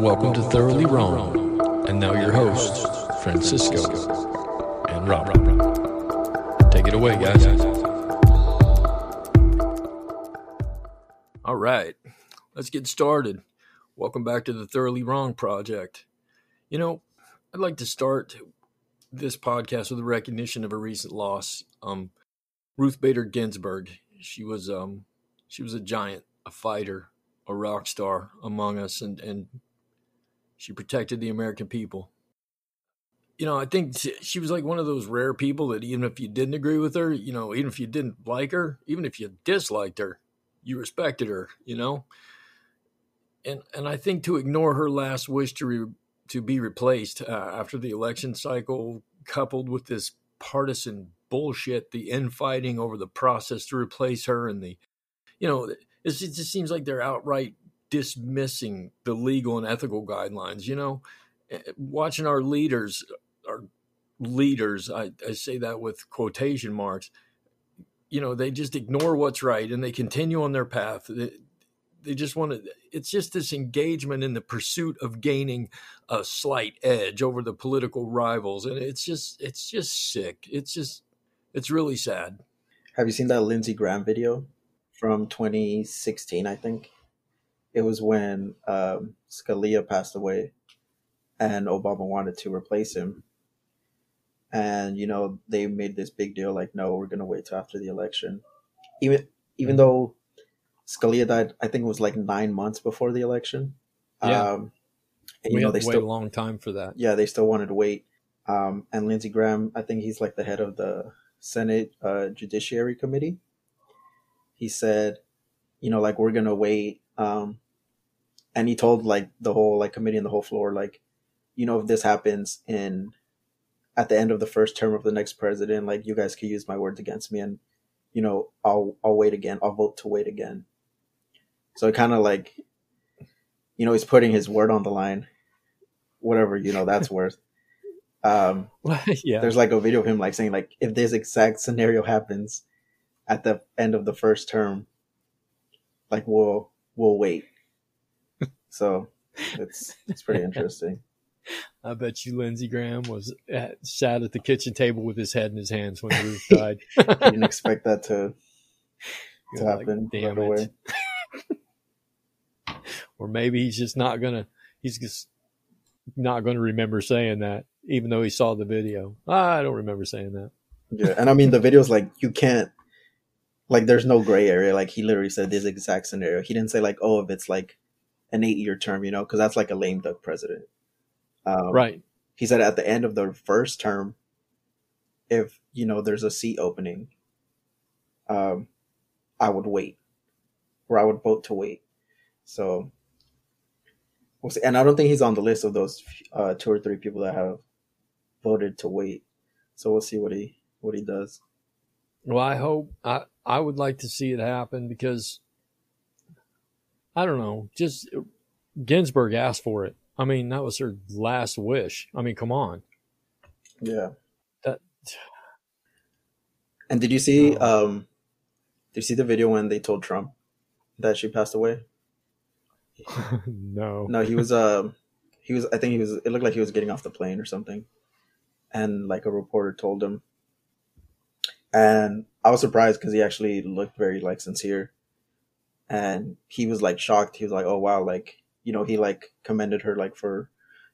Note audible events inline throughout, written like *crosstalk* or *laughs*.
Welcome to Thoroughly Wrong. And now your hosts, Francisco and Rob. Take it away, guys. All right, let's get started. Welcome back to the Thoroughly Wrong Project. You know, I'd like to start this podcast with a recognition of a recent loss. Um, Ruth Bader Ginsburg. She was um, she was a giant, a fighter, a rock star among us, and and she protected the American people. You know, I think she was like one of those rare people that even if you didn't agree with her, you know, even if you didn't like her, even if you disliked her, you respected her. You know, and and I think to ignore her last wish to re, to be replaced uh, after the election cycle, coupled with this partisan bullshit, the infighting over the process to replace her, and the, you know, it just seems like they're outright dismissing the legal and ethical guidelines. You know, eh, watching our leaders, our leaders, I, I say that with quotation marks. You know, they just ignore what's right and they continue on their path they just want to it's just this engagement in the pursuit of gaining a slight edge over the political rivals and it's just it's just sick it's just it's really sad have you seen that lindsey graham video from 2016 i think it was when um, scalia passed away and obama wanted to replace him and you know they made this big deal like no we're going to wait till after the election even even though Scalia died, I think it was like nine months before the election. Yeah. Um, and, we you know, they still, a long time for that. Yeah, they still wanted to wait. Um, and Lindsey Graham, I think he's like the head of the Senate uh, Judiciary Committee. He said, you know, like we're gonna wait. Um, and he told like the whole like committee and the whole floor, like, you know, if this happens in at the end of the first term of the next president, like you guys can use my words against me, and you know, I'll I'll wait again. I'll vote to wait again. So it kind of like, you know, he's putting his word on the line, whatever you know that's worth. *laughs* Um, *laughs* yeah. There's like a video of him like saying like, if this exact scenario happens at the end of the first term, like we'll we'll wait. So it's it's pretty interesting. *laughs* I bet you Lindsey Graham was at, sat at the kitchen table with his head in his hands when Ruth died. *laughs* didn't expect that to to happen like, right away *laughs* or maybe he's just not gonna he's just not gonna remember saying that, even though he saw the video. Ah, I don't remember saying that. Yeah, and I mean the video's like you can't like there's no gray area. Like he literally said this exact scenario. He didn't say like oh if it's like an eight year term, you know, because that's like a lame duck president. Um, right. He said at the end of the first term, if you know there's a seat opening, um, I would wait, or I would vote to wait. So we'll see. And I don't think he's on the list of those uh, two or three people that have voted to wait. So we'll see what he what he does. Well, I hope I I would like to see it happen because I don't know, just Ginsburg asked for it. I mean, that was her last wish. I mean, come on. Yeah. That. And did you see? Oh. Um, did you see the video when they told Trump that she passed away? *laughs* no. No, he was uh he was I think he was it looked like he was getting off the plane or something. And like a reporter told him. And I was surprised because he actually looked very like sincere. And he was like shocked. He was like, Oh wow, like, you know, he like commended her like for,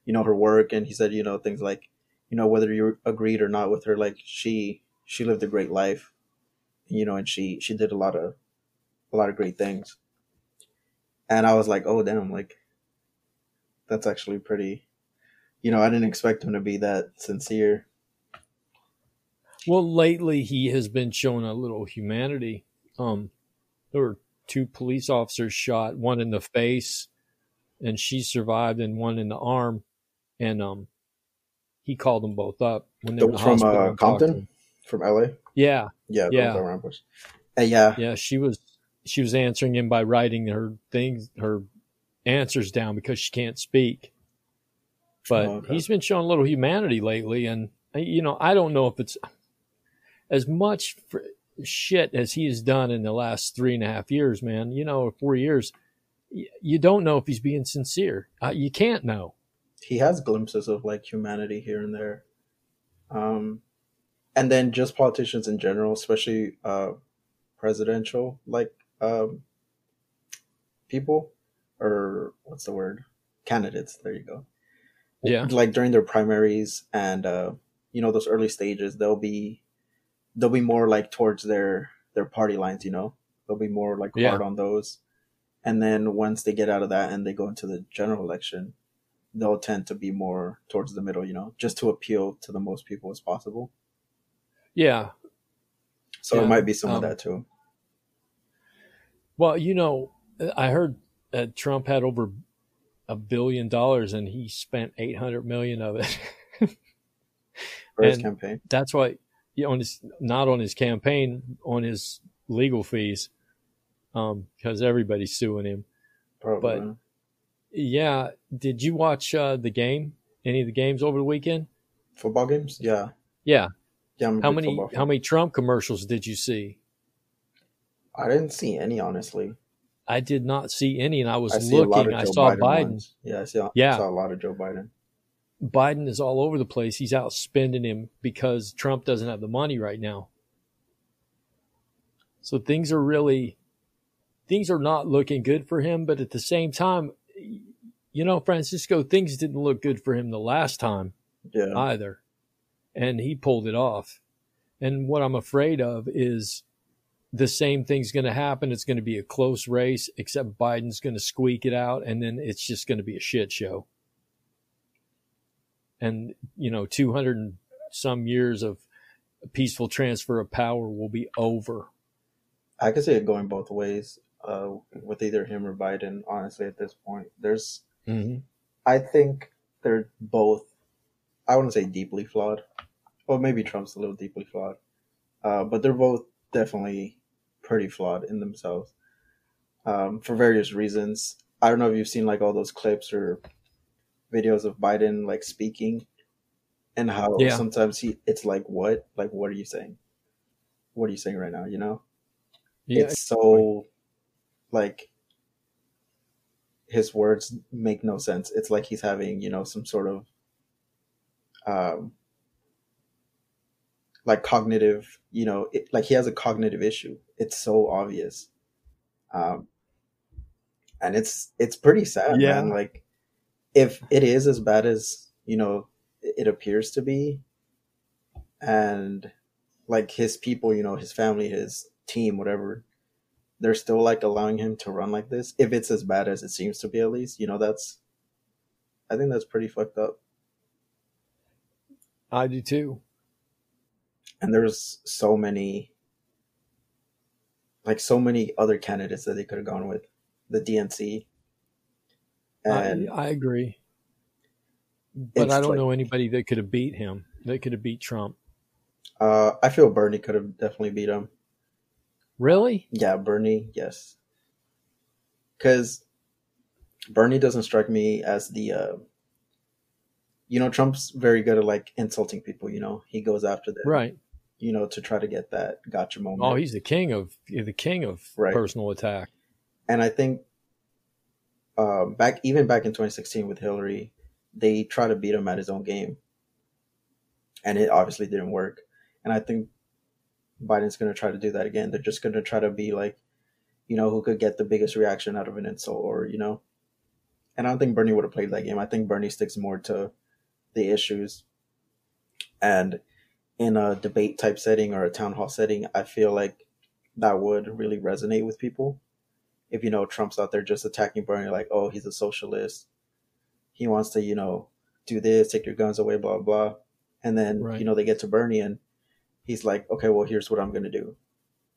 you know, her work and he said, you know, things like, you know, whether you agreed or not with her, like she she lived a great life. You know, and she she did a lot of a lot of great things and I was like, oh damn, like that's actually pretty. You know, I didn't expect him to be that sincere. Well, lately he has been showing a little humanity. Um, there were two police officers shot, one in the face, and she survived, and one in the arm, and um, he called them both up when they were from uh, Compton, from LA. Yeah, yeah, yeah, uh, yeah, yeah. She was she was answering him by writing her things, her answers down because she can't speak. But oh, okay. he's been showing a little humanity lately, and you know, I don't know if it's as much shit as he has done in the last three and a half years, man. You know, four years. you don't know if he's being sincere. Uh, you can't know. He has glimpses of like humanity here and there. Um, and then just politicians in general, especially uh, presidential like um, people or what's the word candidates. There you go. Yeah, like during their primaries and uh, you know those early stages, they'll be they'll be more like towards their their party lines. You know, they'll be more like Yeah. hard on those. And then once they get out of that and they go into the general election, they'll tend to be more towards the middle. You know, just to appeal to the most people as possible. yeah. So Yeah, it might be some um, of that too. Well, you know, I heard that Trump had over a billion dollars and he spent eight hundred million of it. *laughs* For his campaign. That's why, on his not on his campaign, on his legal fees, um, because everybody's suing him. Probably. but- Yeah, did you watch uh, the game? Any of the games over the weekend? football games? Yeah. Yeah. Yeah. I'm How many how many Trump commercials did you see? I didn't see any, honestly. I did not see any, and I was I see a lot looking. I Joe saw Biden. Biden. Yeah, I see, Yeah. saw a lot of Joe Biden. Biden is all over the place. He's out spending him because Trump doesn't have the money right now. So things are really things are not looking good for him, but at the same time, you know, Francisco, things didn't look good for him the last time Yeah. either. And he pulled it off. And what I'm afraid of is the same thing's going to happen. It's going to be a close race, except Biden's going to squeak it out, and then it's just going to be a shit show. And, you know, 200 and some years of peaceful transfer of power will be over. I could see it going both ways uh, with either him or Biden, honestly, at this point. There's, Mm-hmm. I think they're both, I wouldn't say deeply flawed. Well, maybe Trump's a little deeply flawed. Uh, but they're both definitely pretty flawed in themselves um, for various reasons. I don't know if you've seen like all those clips or videos of Biden like speaking and how Yeah. sometimes he, it's like, what? Like, what are you saying? What are you saying right now? You know? Yeah, it's so like his words make no sense. It's like he's having, you know, some sort of um like cognitive, you know, it, like he has a cognitive issue. It's so obvious. Um and it's it's pretty sad, Yeah. man. Like if it is as bad as, you know, it appears to be and like his people, you know, his family, his team, whatever, they're still like allowing him to run like this. If it's as bad as it seems to be, at least, you know, that's, I think that's pretty fucked up. I do too. And there's so many, like so many other candidates that they could have gone with, the DNC. And I, I agree. But I don't like- know anybody that could have beat him. That could have beat Trump. uh, I feel Bernie could have definitely beat him. Really? Yeah, Bernie, yes. Because Bernie doesn't strike me as the, uh, you know, Trump's very good at like insulting people. You know, he goes after them, Right. You know, to try to get that gotcha moment. Oh, he's the king of the king of Right. personal attack. and I think um, back even back in 2016 with Hillary, they tried to beat him at his own game, and it obviously didn't work. And I think Biden's going to try to do that again. They're just going to try to be like, you know, who could get the biggest reaction out of an insult, or you know. And I don't think Bernie would have played that game. I think Bernie sticks more to the issues, and in a debate type setting or a town hall setting, I feel like that would really resonate with people if you know Trump's out there just attacking Bernie, like, oh, he's a socialist. He wants to, you know, do this, take your guns away, blah blah. And then Right. you know they get to Bernie and he's like, okay, well, here's what I'm gonna do.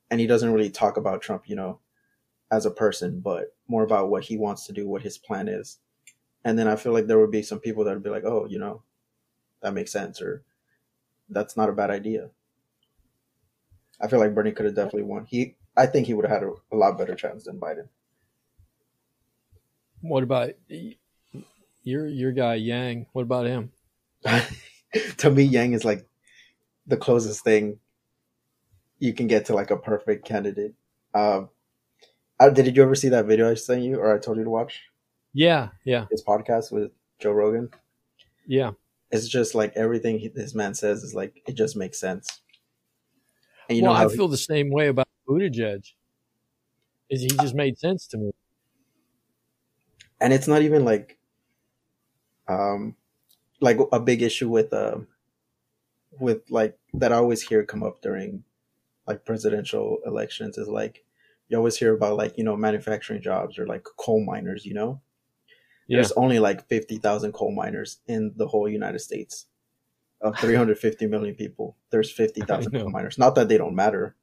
And he doesn't really talk about Trump, you know, as a person, but more about what he wants to do, what his plan is. And then I feel like there would be some people that would be like, oh, you know, that makes sense, or that's not a bad idea. I feel like Bernie could have definitely won. He, I think he would have had a, a lot better chance than Biden. What about your your guy Yang? What about him? *laughs* to me, Yang is like the closest thing you can get to like a perfect candidate. Um, Uh, did you ever see that video I sent you or I told you to watch? Yeah, yeah, His podcast with Joe Rogan. yeah. It's just like everything he, this man says is like it just makes sense. And you well, know I feel the same way about Buttigieg. Is he just made sense to me? and it's not even like um like a big issue with um with like that I always hear come up during like presidential elections is like you always hear about like you know manufacturing jobs or like coal miners you know? Yeah, there's only like 50,000 coal miners in the whole United States of 350 million people. There's 50,000 *laughs* I coal miners. Not that they don't matter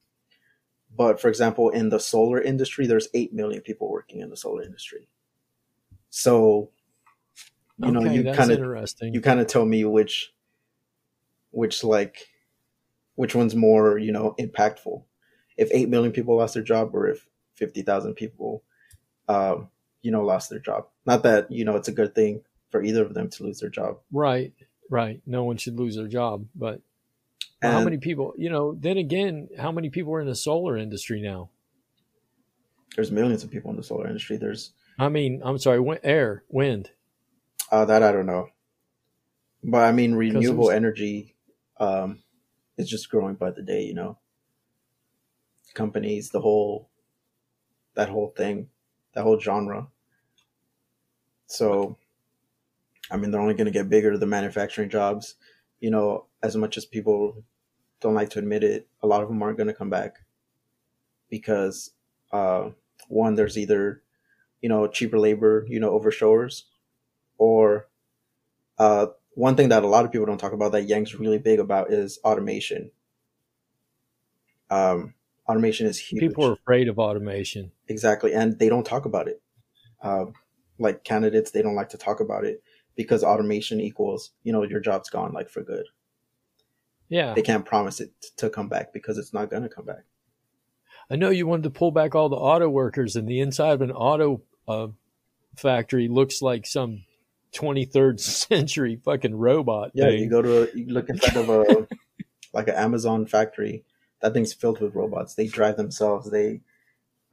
but for example in the solar industry there's 8 million people working in the solar industry so you know you kind of interesting. you kind of tell me which which like which one's more you know impactful if 8 million people lost their job or if 50,000 people um you know lost their job not that you know it's a good thing for either of them to lose their job right, right. No one should lose their job, but how many people? You know, then again, how many people are in the solar industry now? there's millions of people in the solar industry there's I mean, I'm sorry, wi- air, wind. uh that I don't know but I mean renewable energy um is just growing by the day you know companies the whole that whole thing that whole genre so i mean they're only going to get bigger the manufacturing jobs you know as much as people don't like to admit it a lot of them aren't going to come back because uh one there's either you know cheaper labor you know over shores or uh one thing that a lot of people don't talk about that Yang's really big about is automation. Um, automation is huge. People are afraid of automation. exactly, and they don't talk about it. Um, like candidates, they don't like to talk about it because automation equals, you know, your job's gone like for good. Yeah, They can't promise it to come back because it's not going to come back. I know you wanted to pull back all the auto workers, and the inside of an auto uh, factory looks like some 23rd *laughs* century fucking robot. Yeah, thing. you go to a, you look inside of a *laughs* like an Amazon factory. That thing's filled with robots. They drive themselves. They,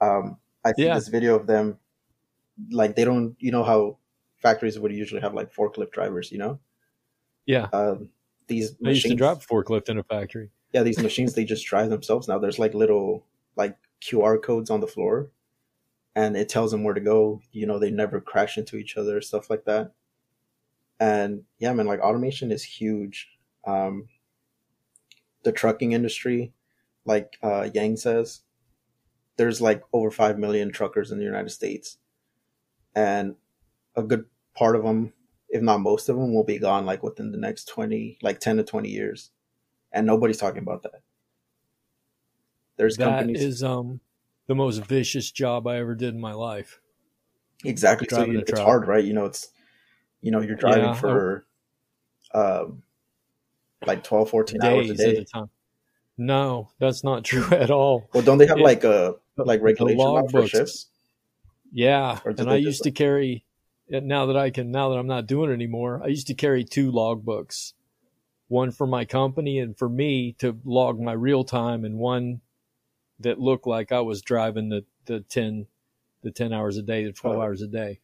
um, I see Yeah. this video of them, like they don't. You know how factories would usually have like forklift drivers. You know, yeah. um, these I used to machines. drive forklift in a factory. yeah, these machines they just drive themselves now. There's like little like QR codes on the floor, and it tells them where to go. You know, they never crash into each other, stuff like that. And yeah, man, like automation is huge. Um, the trucking industry, like uh, Yang says, there's like over five million truckers in the United States, and a good part of them, if not most of them, will be gone like within the next twenty, like ten to twenty years and nobody's talking about that. There's That companies is um the most vicious job I ever did in my life. exactly so you- it's truck. hard, right? You know, it's you know you're driving Yeah, for um like 12, 14 hours a day. a. No, that's not *laughs* true at all. Well, don't they have It- like a like regulation for shifts? Yeah, and I used to carry. Now that I can, now that I'm not doing it anymore, I used to carry two logbooks, one for my company and for me to log my real time, and one that looked like I was driving the the ten the ten hours a day, the 12 hours a day.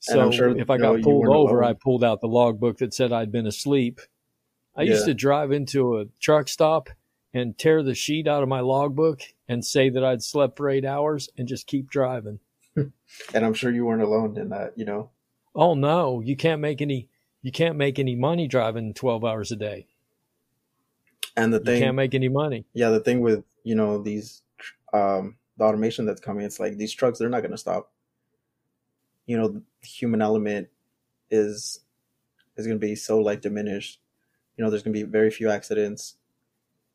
So sure, if I got you pulled over, alone. I pulled out the logbook that said I'd been asleep. I used to drive into a truck stop and tear the sheet out of my logbook and say that I'd slept for eight hours and just keep driving. *laughs* And I'm sure you weren't alone in that, you know. Oh no, you can't make any you can't make any money driving 12 hours a day. And the thing You can't make any money. yeah, the thing with, you know, these um the automation that's coming, it's like these trucks they're not gonna stop. You know, the human element is is gonna be so like diminished. You know, there's gonna be very few accidents.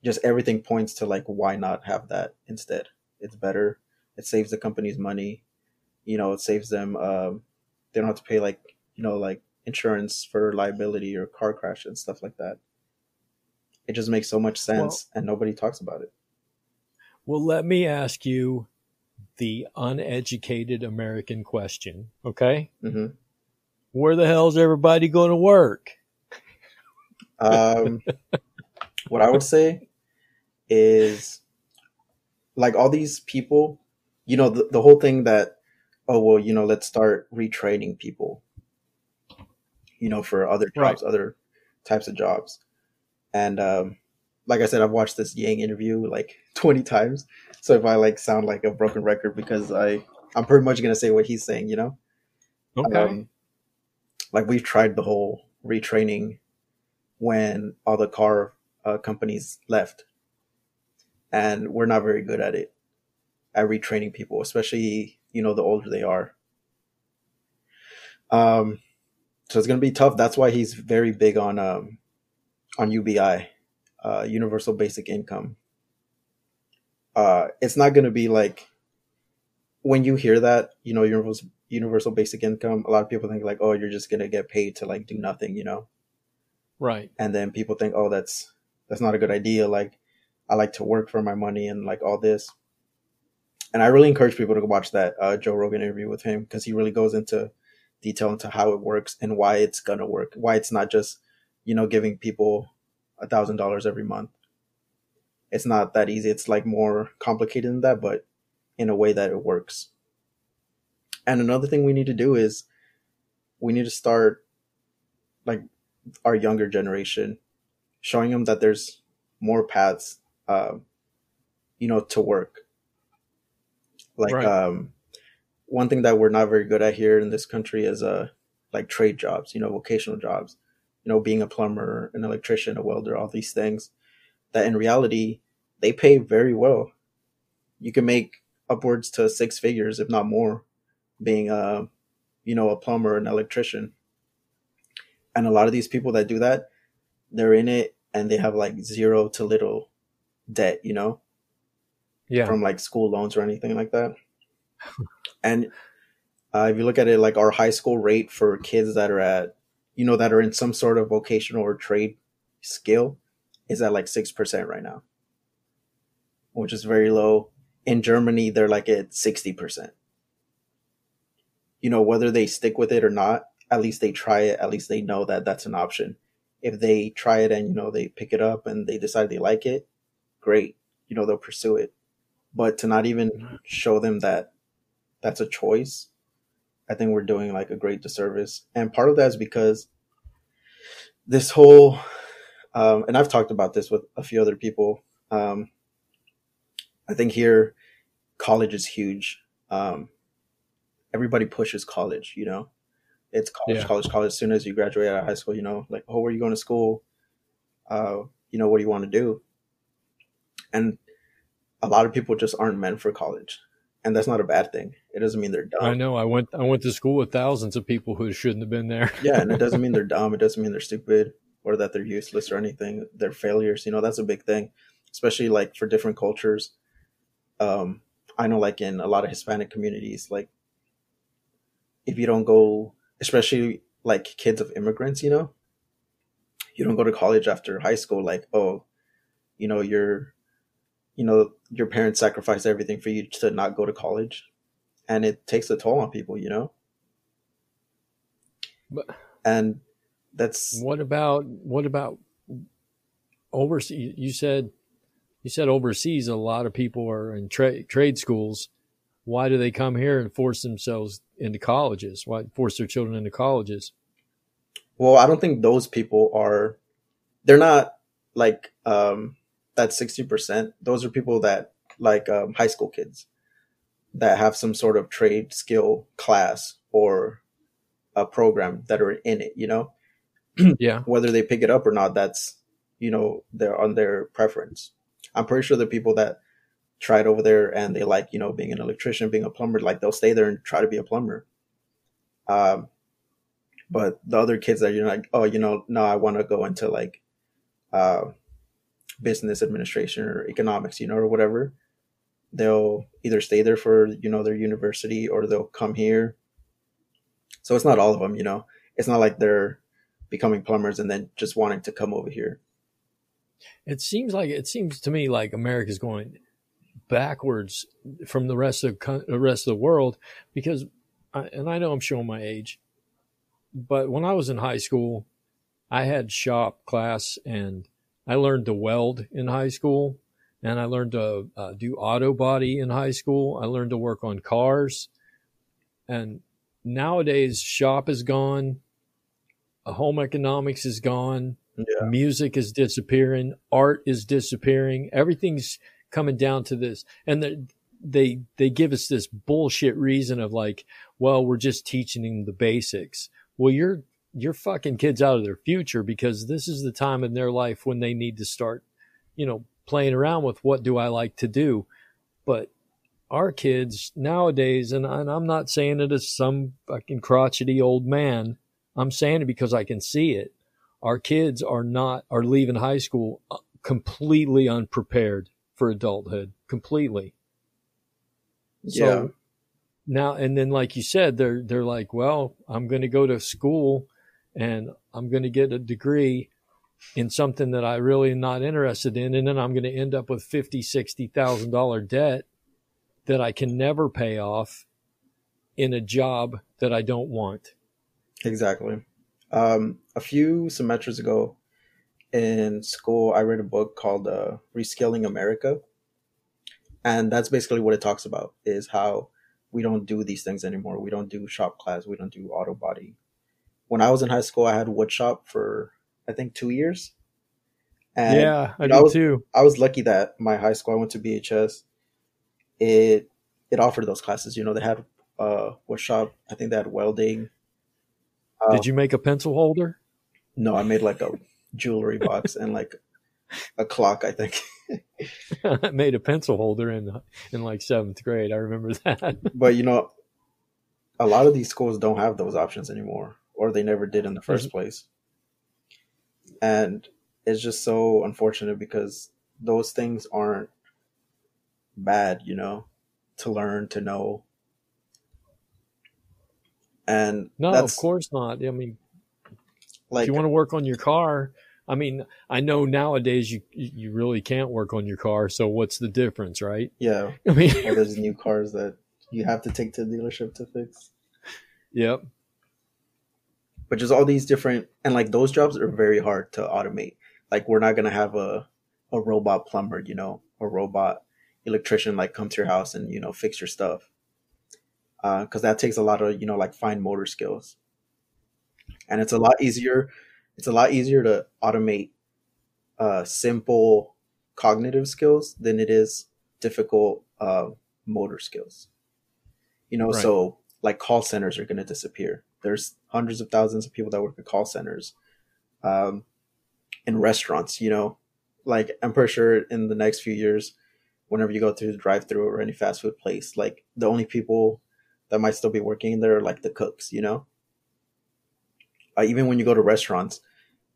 Just everything points to like why not have that instead. It's better. It saves the company's money. You know, it saves them um they don't have to pay like, you know, like insurance for liability or car crash and stuff like that. It just makes so much sense and nobody talks about it. Well, let me ask you the uneducated American question, okay? hmm Where the hell's everybody going to work? Um, *laughs* what I would say is like all these people you know, the, the whole thing that, oh, well, you know, let's start retraining people, you know, for other jobs, right. other types of jobs. And, um, like I said, I've watched this Yang interview like *laughs* 20 times. So if I like sound like a broken record because I, I'm pretty much going to say what he's saying, you know? Okay. Um, like we've tried the whole retraining when all the car uh, companies left and we're not very good at it at retraining people, especially you know the older they are. Um, so it's gonna be tough. That's why he's very big on um, on UBI, uh, Universal Basic Income. Uh, it's not gonna be like when you hear that, you know, universal universal basic income. A lot of people think like, oh, you're just gonna get paid to like do nothing, you know. Right. And then people think, oh, that's that's not a good idea. Like, I like to work for my money and like all this and I really encourage people to watch that uh, Joe Rogan interview with him because he really goes into detail into how it works and why it's gonna work. Why it's not just you know giving people a thousand dollars every month. It's not that easy. It's like more complicated than that, but in a way that it works. And another thing we need to do is we need to start like our younger generation showing them that there's more paths uh, you know to work like right. um, one thing that we're not very good at here in this country is uh like trade jobs, you know, vocational jobs. You know, being a plumber, an electrician, a welder, all these things that in reality they pay very well. You can make upwards to six figures, if not more, being a you know, a plumber, an electrician. And a lot of these people that do that, they're in it and they have like zero to little debt, you know? Yeah. from like school loans or anything like that. *laughs* and uh, if you look at it, like our high school rate for kids that are at, you know, that are in some sort of vocational or trade skill is at like 6% right now, which is very low. In Germany, they're like at 60%. You know, whether they stick with it or not, at least they try it. At least they know that that's an option. If they try it and, you know, they pick it up and they decide they like it, great. You know, they'll pursue it but to not even show them that that's a choice i think we're doing like a great disservice. And part of that is because this whole um, and i've talked about this with a few other people um, i think here college is huge. Um, everybody pushes college you know? It's college yeah. college college. As soon as you graduate out of high school you know like oh where are you going to school? Uh, you know what do you want to do? And a lot of people just aren't meant for college and that's not a bad thing. It doesn't mean they're dumb. I know. I went. I went to school with thousands of people who shouldn't have been there. yeah, and it doesn't mean *laughs* they're dumb. It doesn't mean they're stupid or that they're useless or anything. They're failures. You know, that's a big thing, especially like for different cultures. Um, I know, like in a lot of Hispanic communities, like if you don't go, especially like kids of immigrants, you know, you don't go to college after high school. Like, oh, you know, you're you know your parents sacrifice everything for you to not go to college. And it takes a toll on people you know? But and that's what about what about overseas you said you said overseas a lot of people are in tra- trade schools. Why do they come here and force themselves into colleges? Why force their children into colleges? Well i don't think those people are they're not like um that 60%, those are people that like um, high school kids that have some sort of trade skill class or a program that are in it, you know? *clears throat* yeah. Whether they pick it up or not, that's, you know, they're on their preference. I'm pretty sure the people that try it over there and they like, you know, being an electrician, being a plumber, like they'll stay there and try to be a plumber. Um, but the other kids that you're like, oh, you know, no, I want to go into like, uh, business administration or economics, you know, or whatever, they'll either stay there for, you know, their university or they'll come here. So it's not all of them, you know. It's not like they're becoming plumbers and then just wanting to come over here. It seems like it seems to me like America's going backwards from the rest of the rest of the world because and I know I'm showing my age, but when I was in high school, I had shop class and I learned to weld in high school, and I learned to uh, do auto body in high school. I learned to work on cars, and nowadays shop is gone, uh, home economics is gone, Yeah. music is disappearing, art is disappearing, everything's coming down to this, and they they they give us this bullshit reason of like, well, we're just teaching them the basics. Well, you're you're fucking kids out of their future because this is the time in their life when they need to start, you know, playing around with what do I like to do. But our kids nowadays, and, and I'm not saying it as some fucking crotchety old man. I'm saying it because I can see it. Our kids are not are leaving high school uh, completely unprepared for adulthood. Completely. Yeah. So now and then, like you said, they're they're like, well, I'm going to go to school and I'm going to get a degree in something that I really am not interested in, and then I'm going to end up with fifty, sixty thousand dollar debt that I can never pay off in a job that I don't want. Exactly. Um, a few semesters ago in school, I read a book called uh, "Reskilling America," and that's basically what it talks about: is how we don't do these things anymore. We don't do shop class. We don't do auto body. When I was in high school, I had wood shop for I think two years. And yeah, I you know, I was- too. I was lucky that my high school I went to BHS. It it offered those classes. You know, they had uh wood shop. I think they had welding. Uh, Did you make a pencil holder? No, I made like a jewelry box *laughs* and like a clock. I think, I *laughs* made a pencil holder in in like seventh grade. I remember that. but you know, a lot of these schools don't have those options anymore, or they never did in the 1st mm-hmm. place. And it's just so unfortunate because those things aren't bad, you know, to learn to know. And No, of course not. I mean, like if you want to work on your car, I mean, I know nowadays you you really can't work on your car. So what's the difference, right? yeah, *laughs* I mean, or there's new cars that you have to take to the dealership to fix. yep. But just all these different and like those jobs are very hard to automate. Like we're not going to have a a robot plumber you know a robot electrician like come to your house and you know fix your stuff. Uh, because that takes a lot of you know like fine motor skills. And it's a lot easier it's a lot easier to automate uh simple cognitive skills than it is difficult uh motor skills. You know Right. so like call centers are going to disappear there's hundreds of thousands of people that work at call centers um in restaurants you know? Like i'm pretty sure in the next few years whenever you go through the drive through or any fast food place like the only people that might still be working in there are like the cooks you know? Uh, even when you go to restaurants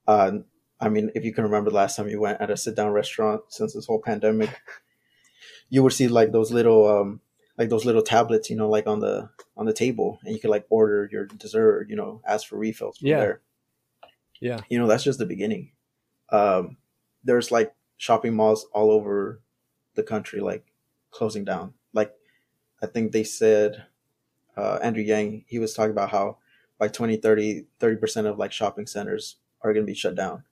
uh i mean if you can remember the last time you went at a sit down restaurant since this whole pandemic you would see like those little um like those little tablets you know like on the on the table and you could like order your dessert you know ask for refills from Yeah. there Yeah. you know that's just the beginning um there's like shopping malls all over the country like closing down like i think they said uh andrew yang he was talking about how by 2030 30% of like shopping centers are going to be shut down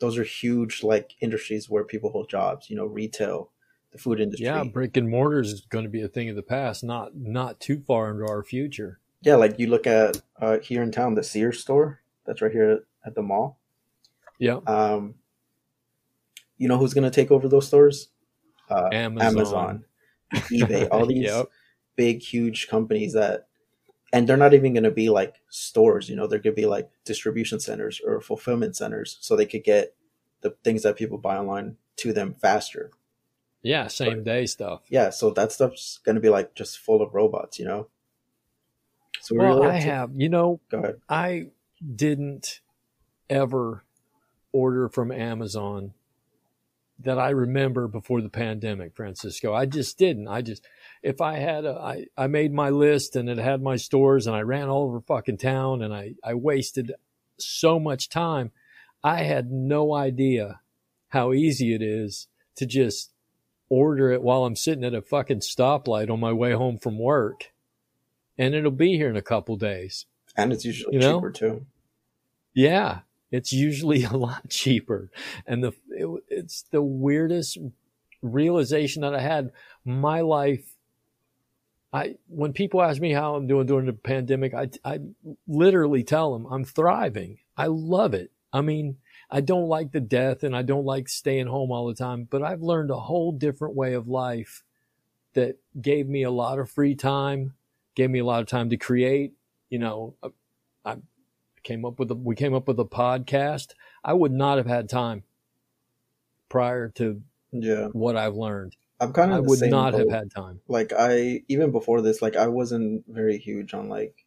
those are huge like industries where people hold jobs you know retail the food industry Yeah, brick and mortar is going to be a thing of the past, not not too far into our future. Yeah, like you look at uh, here in town, the Sears store that's right here at the mall. Yeah. Um, you know who's going to take over those stores? Uh, Amazon. Amazon, eBay, all *laughs* these Yep. big, huge companies that, and they're not even going to be like stores. You know, they're going to be like distribution centers or fulfillment centers, so they could get the things that people buy online to them faster. Yeah, same day stuff. Yeah, so that stuff's going to be like just full of robots. You know. So we Well, really I to- have, you know, Go ahead. I didn't ever order from Amazon that I remember before the pandemic, Francisco. I just didn't. I just, if I had a, I, I made my list and it had my stores and I ran all over fucking town and I, I wasted so much time. I had no idea how easy it is to just order it while I'm sitting at a fucking stoplight on my way home from work. And it'll be here in a couple days. And it's usually You know? cheaper too. Yeah, it's usually *laughs* a lot cheaper, and the it, it's the weirdest realization that I had. My life I when people ask me how I'm doing during the pandemic, I I literally tell them I'm thriving. I love it. I mean, I don't like the death and I don't like staying home all the time, but I've learned a whole different way of life that gave me a lot of free time, gave me a lot of time to create. You know, uh, I came up with a, we came up with a podcast. I would not have had time prior to yeah what I've learned. I'm kind of I would not boat. have had time. Like I even before this, like I wasn't very huge on like,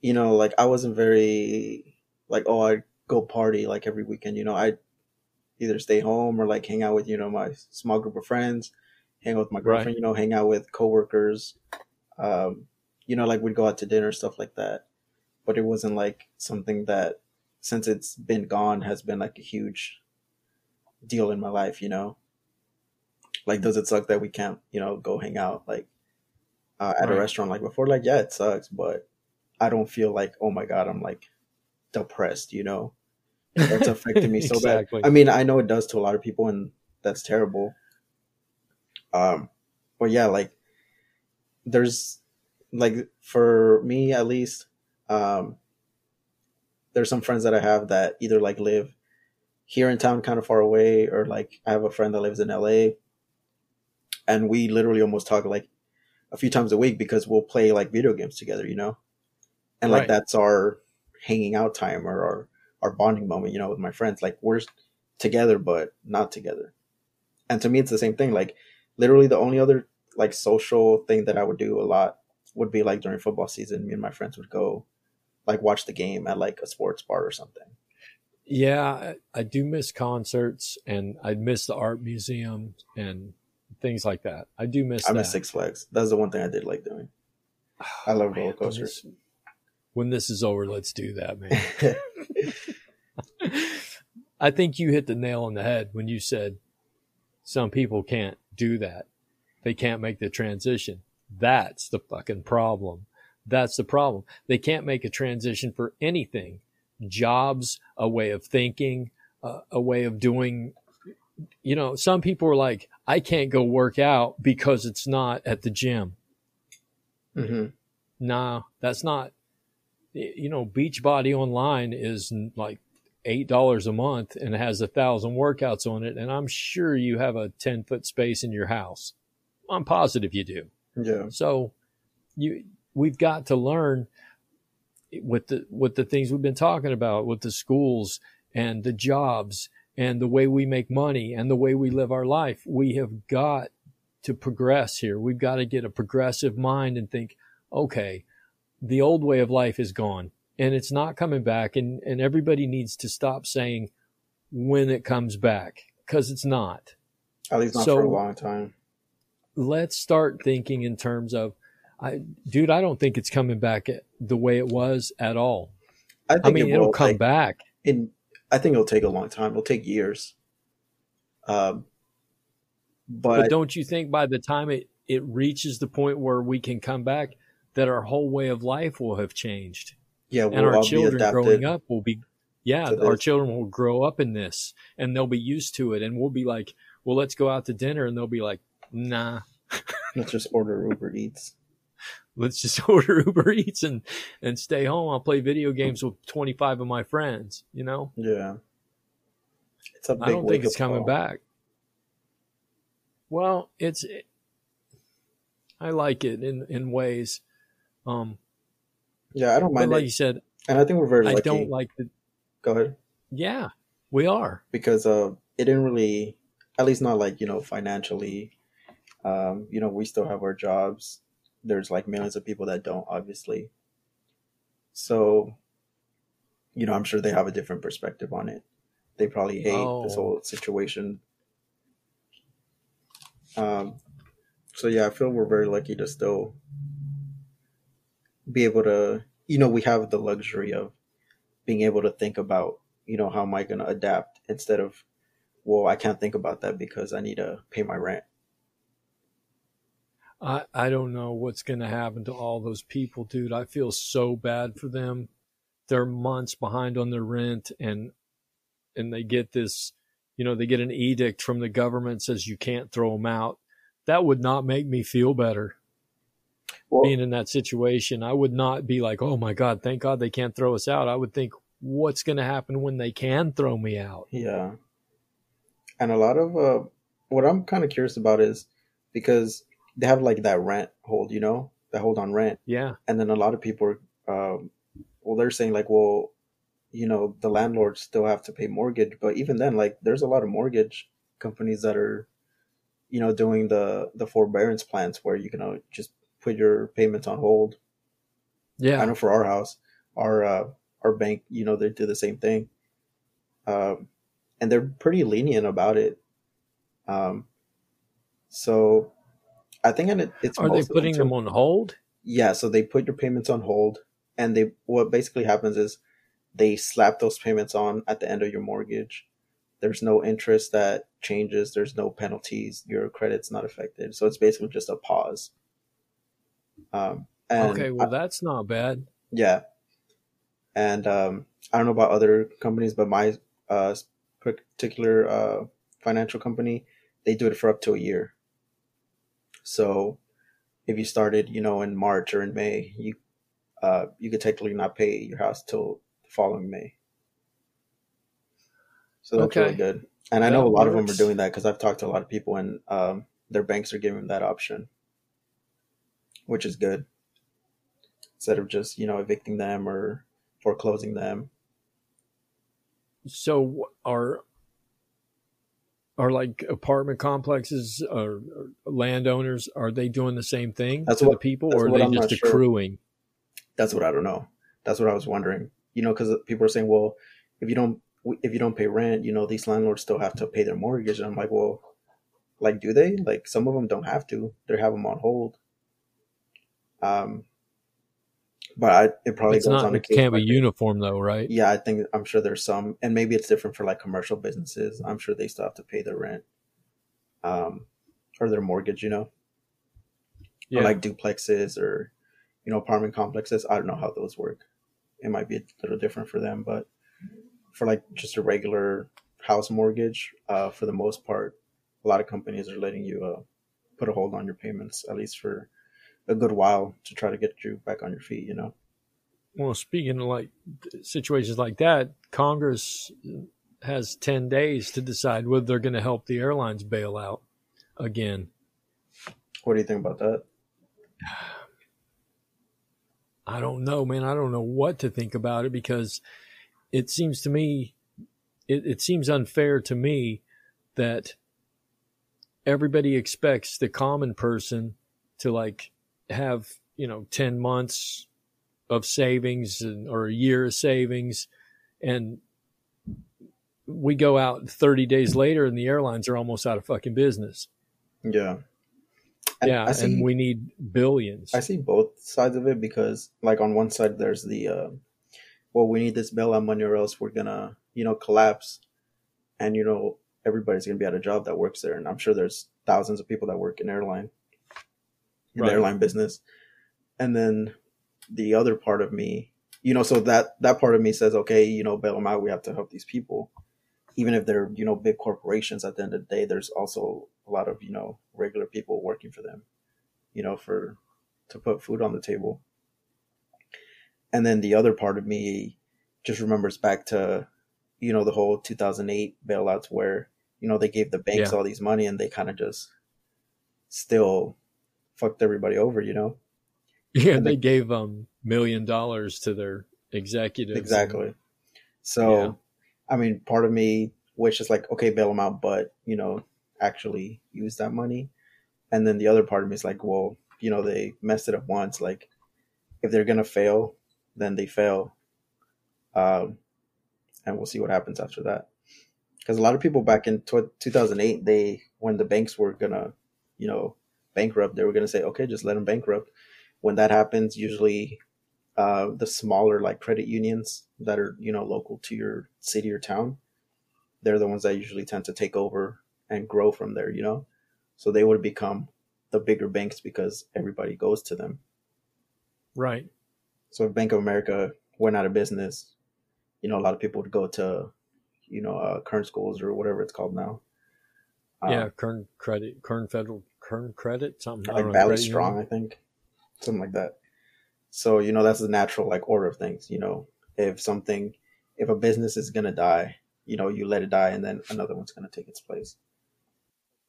you know, like I wasn't very like oh I go party like every weekend. You know, I either stay home or like hang out with you know my small group of friends, hang out with my girlfriend. Right. You know, hang out with coworkers. Um, you know, like we'd go out to dinner stuff like that. But it wasn't like something that since it's been gone has been like a huge deal in my life. You know like, does it suck that we can't, you know, go hang out like uh, at right. a restaurant like before? Like, yeah, it sucks, but I don't feel like, oh my god, I'm like depressed. You know, that's affecting me *laughs* so exactly. bad. I mean, I know it does to a lot of people, and that's terrible. Um, but yeah, like there's like for me at least, um, there's some friends that I have that either like live here in town kind of far away or like I have a friend that lives in LA and we literally almost talk like a few times a week because we'll play like video games together, you know, and like right. that's our hanging out time or our our bonding moment, you know, with my friends. Like we're together but not together, and to me it's the same thing. Like literally the only other like social thing that I would do a lot would be like during football season, me and my friends would go like watch the game at like a sports bar or something. Yeah, I do miss concerts and I'd miss the art museum and things like that. I do miss. I miss Six Flags. That's the one thing I did like doing. Oh, I love roller coasters. When this, when this is over, let's do that, man. *laughs* I think you hit the nail on the head when you said some people can't do that. They can't make the transition. That's the fucking problem. That's the problem. They can't make a transition for anything. Jobs, a way of thinking, uh, a way of doing you know, some people are like, I can't go work out because it's not at the gym. Mm-hmm. No, that's not. You know, Beachbody online is like eight dollars a month and has a thousand workouts on it, and I'm sure you have a ten foot space in your house. I'm positive you do. Yeah. So, you we've got to learn with the with the things we've been talking about with the schools and the jobs and the way we make money and the way we live our life. We have got to progress here. We've got to get a progressive mind and think, okay, the old way of life is gone and it's not coming back. And, and everybody needs to stop saying when it comes back because it's not. At least not so, for a long time. Let's start thinking in terms of, I, dude, I don't think it's coming back the way it was at all. I, I mean, it will come like, back. In I think it'll take a long time. It'll take years. Um, but, but don't you think by the time it, it reaches the point where we can come back, that our whole way of life will have changed? Yeah, we'll and our children growing up will be, yeah, our children will grow up in this and they'll be used to it. And we'll be like, well, let's go out to dinner. And they'll be like, nah. *laughs* let's just order Uber Eats let's just *laughs* order Uber Eats and and stay home. I'll play video games with 25 of my friends, you know? Yeah. It's a big I don't think it's coming back. Well, it's it, I like it in in ways. Um Yeah, I don't mind. like it. you said, and I think we're very. Lucky. I don't like the. Go ahead. Yeah, we are because uh, it didn't really, at least not like you know financially. Um, you know, we still have our jobs there's like millions of people that don't, obviously. So, you know, I'm sure they have a different perspective on it. They probably hate oh. this whole situation. Um, so yeah, I feel we're very lucky to still be able to, you know, we have the luxury of being able to think about, you know, how am I going to adapt instead of, well, I can't think about that because I need to pay my rent. I, I don't know what's going to happen to all those people, dude. I feel so bad for them. They're months behind on their rent and and they get this you know, they get an edict from the government says you can't throw them out. That would not make me feel better. Well, being in that situation, I would not be like, "Oh my god, thank God they can't throw us out." I would think, "What's going to happen when they can throw me out?" Yeah. And a lot of uh, what I'm kind of curious about is because they have like that rent hold, you know, that hold on rent. Yeah. And then a lot of people are, um, well, they're saying like, well, you know, the landlords still have to pay mortgage, but even then, like, there's a lot of mortgage companies that are, you know, doing the the forbearance plans where you can uh, just put your payments on hold. Yeah. I know for our house, our uh, our bank, you know, they do the same thing. Um, and they're pretty lenient about it. Um, so I think it, it's are they putting them, them on hold? Yeah, so they put your payments on hold, and they what basically happens is they slap those payments on at the end of your mortgage. There's no interest that changes. There's no penalties. Your credit's not affected. So it's basically just a pause. Um, okay, well, I, that's not bad. Yeah, and um, I don't know about other companies, but my uh, particular uh, financial company, they do it for up to a year. So if you started, you know, in March or in May, you uh, you could technically not pay your house till the following May. So that's okay. really good. And I know a lot works. of them are doing that because I've talked to a lot of people and um, their banks are giving them that option, which is good. Instead of just, you know, evicting them or foreclosing them. So are are like apartment complexes or, or landowners are they doing the same thing that's to what, the people or are they I'm just accruing sure. that's what i don't know. That's what i was wondering. You know because people are saying well if you don't if you don't pay rent you know these landlords still have to pay their mortgage. And i'm like well like do they? Like some of them don't have to. They have them on hold um but I, it probably it's goes not, on. It can't be uniform though, right? Yeah, I think I'm sure there's some, and maybe it's different for like commercial businesses. I'm sure they still have to pay their rent, um, or their mortgage. You know, yeah. or like duplexes or you know apartment complexes. I don't know how those work. It might be a little different for them, but for like just a regular house mortgage, uh, for the most part, a lot of companies are letting you uh, put a hold on your payments at least for a good while to try to get you back on your feet, you know? Well, speaking of like situations like that, Congress has 10 days to decide whether they're going to help the airlines bail out again. What do you think about that? I don't know, man. I don't know what to think about it because it seems to me, it, it seems unfair to me that everybody expects the common person to like have you know 10 months of savings and, or a year of savings and we go out 30 days later and the airlines are almost out of fucking business. Yeah. And yeah see, and we need billions. I see both sides of it because like on one side there's the uh, well we need this bailout money or else we're gonna you know collapse and you know everybody's gonna be out of job that works there. And i'm sure there's thousands of people that work in airline in right. the airline business. And then the other part of me, you know, so that that part of me says, okay, you know, bail them out. We have to help these people, even if they're you know big corporations. At the end of the day, there's also a lot of you know regular people working for them, you know, for to put food on the table. And then the other part of me just remembers back to, you know, the whole 2008 bailouts where you know they gave the banks yeah. all these money and they kind of just still fucked everybody over, you know? Yeah, they, they gave um million dollars to their executives. Exactly. And, so, yeah. I mean, part of me wishes like, okay, bail them out, but you know, actually use that money. And then the other part of me is like, well, you know, they messed it up once. Like, if they're gonna fail, then they fail. Um, and we'll see what happens after that. Because a lot of people back in 2008, they when the banks were gonna, you know, bankrupt, they were going to say, okay, just let them bankrupt. When that happens, usually uh, the smaller like credit unions that are you know local to your city or town, they're the ones that usually tend to take over and grow from there. You know, so they would become the bigger banks because everybody goes to them. Right. So if Bank of America went out of business, you know, a lot of people would go to, you know, uh, Kern schools or whatever it's called now. yeah, Um, Kern Credit, Kern Federal, Kern Credit, something like Valley Strong. I think, something like that. So you know, that's the natural like order of things. You know, if something, if a business is gonna die, you know, you let it die, and then another one's gonna take its place.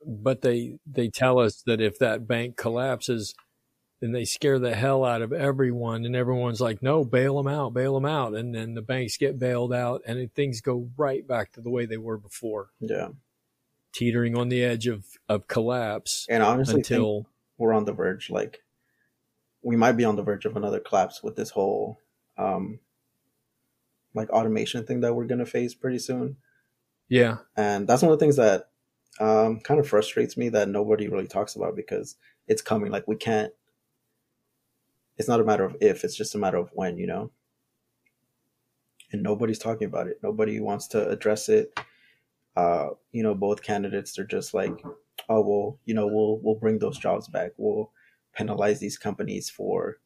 But they they tell us that if that bank collapses, then they scare the hell out of everyone, and everyone's like, "No, bail them out, bail them out," and then the banks get bailed out, and things go right back to the way they were before, Yeah, teetering on the edge of of collapse and honestly, until we're on the verge. Like, we might be on the verge of another collapse with this whole, um, like automation thing that we're gonna face pretty soon. yeah, and that's one of the things that um, kind of frustrates me that nobody really talks about because it's coming. Like we can't. It's not a matter of if; it's just a matter of when. You know. And nobody's talking about it. Nobody wants to address it. Uh, you know, both candidates are just like, "Oh well, you know, we'll we'll bring those jobs back. We'll penalize these companies for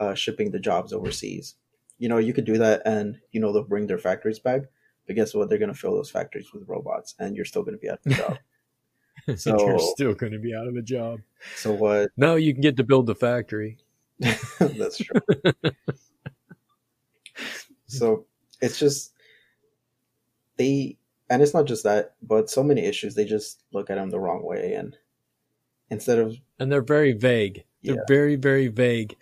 uh, shipping the jobs overseas." You know, you could do that, and you know they'll bring their factories back. But guess what? They're going to fill those factories with robots, and you're still going to be out of a job. *laughs* So- you're still going to be out of a job. so what? No, you can get to build the factory. *laughs* That's true. *laughs* so it's just they, and it's not just that, but so many issues. They just look at them the wrong way, and instead of and they're very vague. They're very, very vague.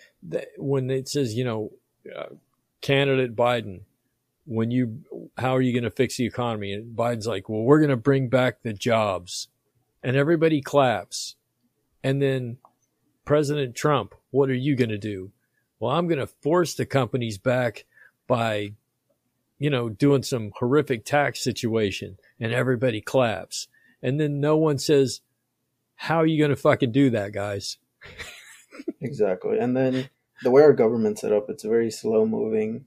When it says, you know, uh, candidate Biden, when you, how are you going to fix the economy? And Biden's like, well, we're going to bring back the jobs, and everybody claps. And then President Trump, what are you going to do? Well, I'm going to force the companies back by, you know, doing some horrific tax situation, and everybody claps. And then no one says, how are you going to fucking do that, guys? *laughs* Exactly. And then the way our government's set up, it's very slow moving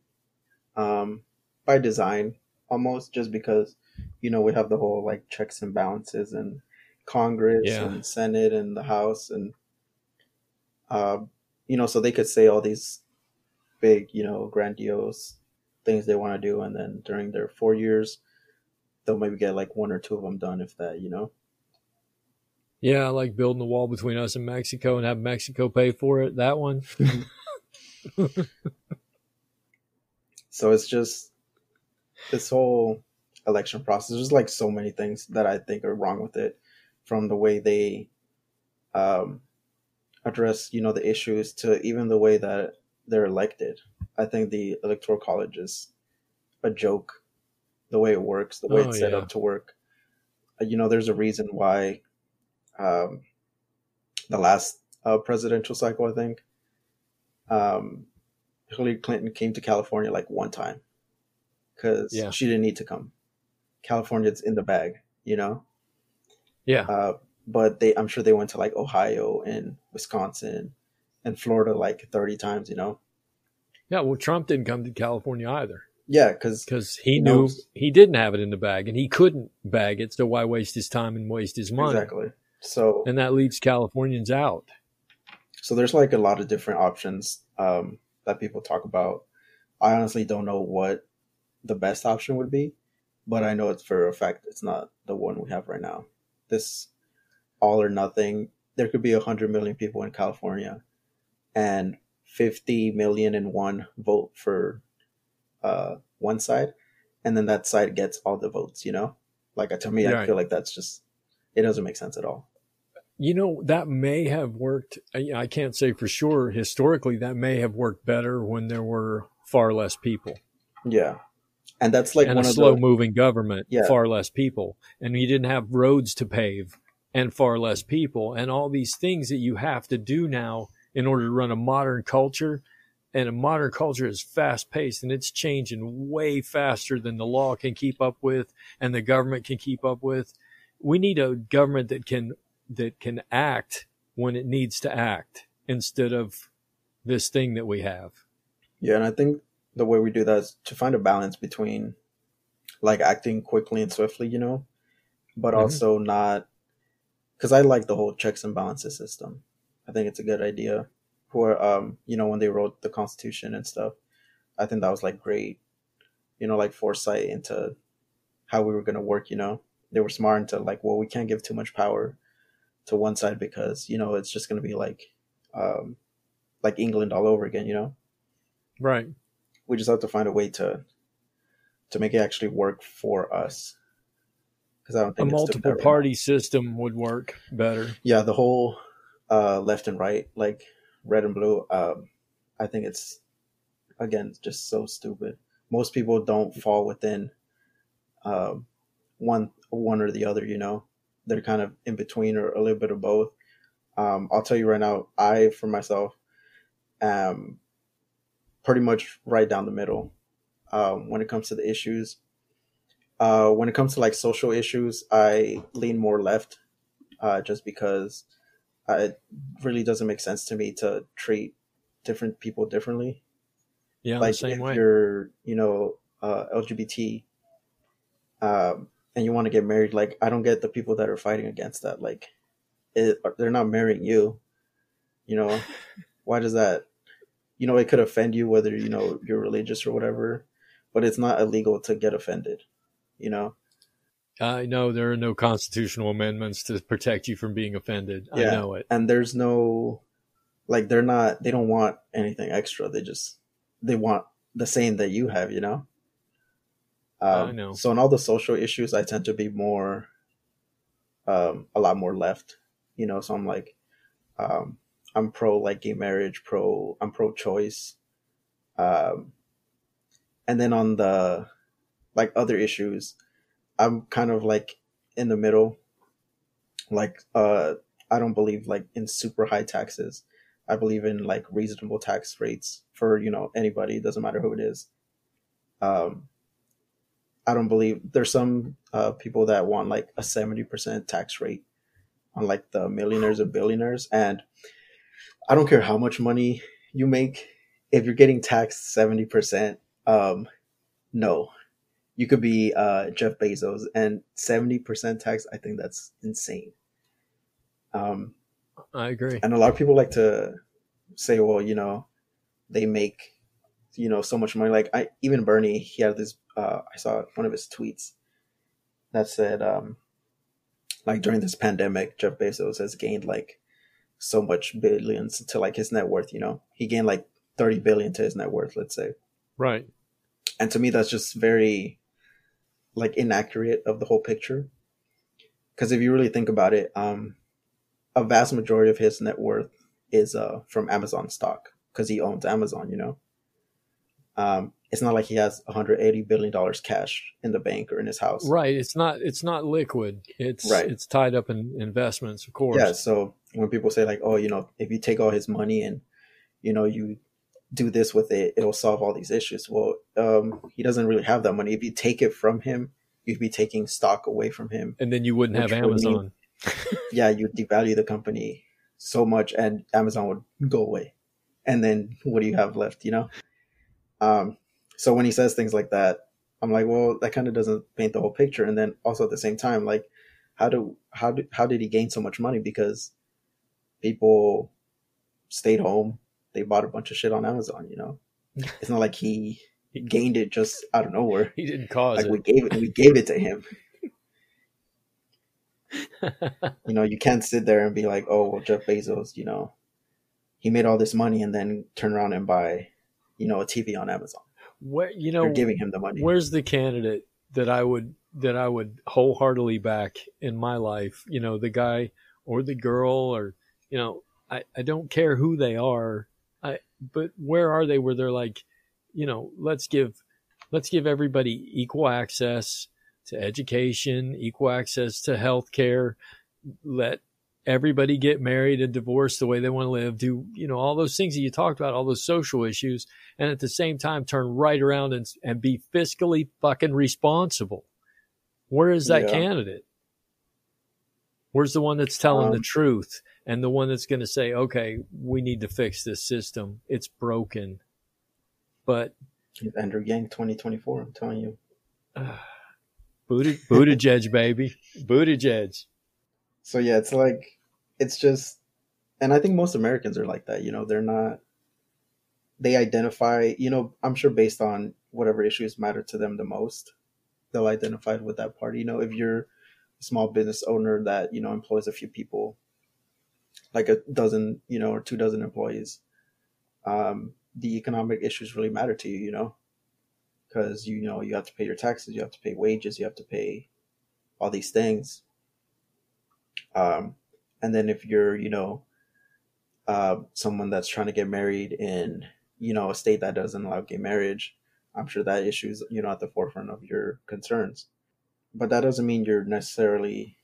um, by design, almost just because, you know, we have the whole like checks and balances and Congress Yeah. and Senate and the House. And, uh, you know, so they could say all these big, you know, grandiose things they want to do. And then during their four years, they'll maybe get like one or two of them done, if that, you know? Yeah, I like building the wall between us and Mexico and have Mexico pay for it. That one. *laughs* So it's just this whole election process. There's like so many things that I think are wrong with it, from the way they um, address, you know, the issues to even the way that they're elected. I think the electoral college is a joke. The way it works, the way Oh, it's set yeah. up to work. Uh, You know, there's a reason why um, the last uh, presidential cycle, I think, um, Hillary Clinton came to California like one time because Yeah. she didn't need to come. California's in the bag, you know. Yeah. Uh, but they, I'm sure they went to like Ohio and Wisconsin and Florida like 30 times, you know. Yeah. Well, Trump didn't come to California either Yeah, because because he knew knows. he didn't have it in the bag and he couldn't bag it. So why waste his time and waste his money? exactly. So And that leaves Californians out. so there's like a lot of different options um, that people talk about. I honestly don't know what the best option would be, but I know it's for a fact it's not the one we have right now. This all or nothing. There could be a hundred million people in California, and fifty million and one vote for uh, one side, and then that side gets all the votes. You know, like to me, I feel like that's just it doesn't make sense at all. You know, that may have worked. I I can't say for sure. Historically, that may have worked better when there were far less people. Yeah, and that's like and one a slow the moving government, Yeah. far less people. And you didn't have roads to pave and far less people and all these things that you have to do now in order to run a modern culture. And a modern culture is fast paced and it's changing way faster than the law can keep up with and the government can keep up with. We need a government that can that can act when it needs to act instead of this thing that we have. Yeah, and I think the way we do that is to find a balance between like acting quickly and swiftly, you know, but Mhm. also not because I like the whole checks and balances system. I think it's a good idea. For um, you know, when they wrote the Constitution and stuff, I think that was like great. You know, like foresight into how we were going to work. You know, they were smart into like, well, we can't give too much power to one side because you know it's just going to be like, um, like England all over again. You know, right? We just have to find a way to to make it actually work for us. Because I don't think a multiple party system would work better. Yeah, the whole uh, left and right, like red and blue. Um, I think it's again just so stupid. Most people don't fall within um, one one or the other. You know, they're kind of in between or a little bit of both. Um, I'll tell you right now, I for myself am pretty much right down the middle um, when it comes to the issues. Uh, when it comes to like social issues, I lean more left, uh, just because it really doesn't make sense to me to treat different people differently. Yeah, like if way. you're, you know, uh, LGBT, um, and you want to get married, like I don't get the people that are fighting against that. Like, it, they're not marrying you. You know, *laughs* why does that? You know, it could offend you whether you know you're religious or whatever, but it's not illegal to get offended. You know. I know there are no constitutional amendments to protect you from being offended. Yeah, I know it. And there's no like they're not they don't want anything extra. They just they want the same that you have, you know? Um, I know. So in all the social issues, I tend to be more, um, a lot more left, you know. So I'm like, um, I'm pro like gay marriage, pro I'm pro choice, um, and then on the like other issues, I'm kind of like in the middle. Like, uh, I don't believe like in super high taxes. I believe in like reasonable tax rates for you know anybody. It doesn't matter who it is. Um, I don't believe there's some uh, people that want like a seventy percent tax rate on like the millionaires and billionaires, and I don't care how much money you make. If you're getting taxed seventy percent, um, no, you could be uh, Jeff Bezos and seventy percent tax. I think that's insane. Um, I agree. And a lot of people like to say, well, you know, they make, you know, so much money. Like I, even Bernie, he had this, uh, I saw one of his tweets that said, um, like during this pandemic, Jeff Bezos has gained like so much billions to like his net worth, you know, he gained like 30 billion to his net worth, let's say. Right. And to me, that's just very like inaccurate of the whole picture. Cause if you really think about it, um, a vast majority of his net worth is uh, from Amazon stock because he owns Amazon. You know, um, it's not like he has 180 billion dollars cash in the bank or in his house. Right. It's not. It's not liquid. It's right. It's tied up in investments, of course. Yeah. So when people say like, oh, you know, if you take all his money and you know you do this with it, it'll solve all these issues. Well, um, he doesn't really have that money. If you take it from him, you'd be taking stock away from him, and then you wouldn't have Amazon. Would mean, *laughs* yeah, you devalue the company so much and Amazon would go away. And then what do you have left, you know? Um, so when he says things like that, I'm like, well, that kind of doesn't paint the whole picture. And then also at the same time, like, how do how do how did he gain so much money? Because people stayed home, they bought a bunch of shit on Amazon. You know, *laughs* it's not like he, gained it just out of nowhere. He didn't cause like it. we gave it. We gave it to him *laughs* you know, you can't sit there and be like, oh, well, Jeff Bezos, you know, he made all this money and then turn around and buy, you know, a TV on Amazon. Where you know, You're giving him the money. Where's the candidate that I would that I would wholeheartedly back in my life? You know, the guy or the girl or you know, I I don't care who they are. But where are they? Where they're like, you know, let's give let's give everybody equal access to education, equal access to health care, let everybody get married and divorced the way they want to live, do, you know, all those things that you talked about, all those social issues, and at the same time turn right around and, and be fiscally fucking responsible. Where is that yeah. candidate? Where's the one that's telling um, the truth and the one that's going to say, okay, we need to fix this system. It's broken. But it's Andrew Yang 2024, I'm telling you. *sighs* Booted, Buttigieg, baby. Buttigieg. So yeah, it's like, it's just, and I think most Americans are like that. You know, they're not, they identify, you know, I'm sure based on whatever issues matter to them the most. they'll identify with that party. You know, if you're a small business owner that you know employs a few people, like a dozen, you know, or two dozen employees, um, the economic issues really matter to you. You know, because you know you have to pay your taxes, you have to pay wages, you have to pay all these things. Um, and then if you're, you know, uh, someone that's trying to get married in, you know, a state that doesn't allow gay marriage, I'm sure that issue is, you know, at the forefront of your concerns. But that doesn't mean you're necessarily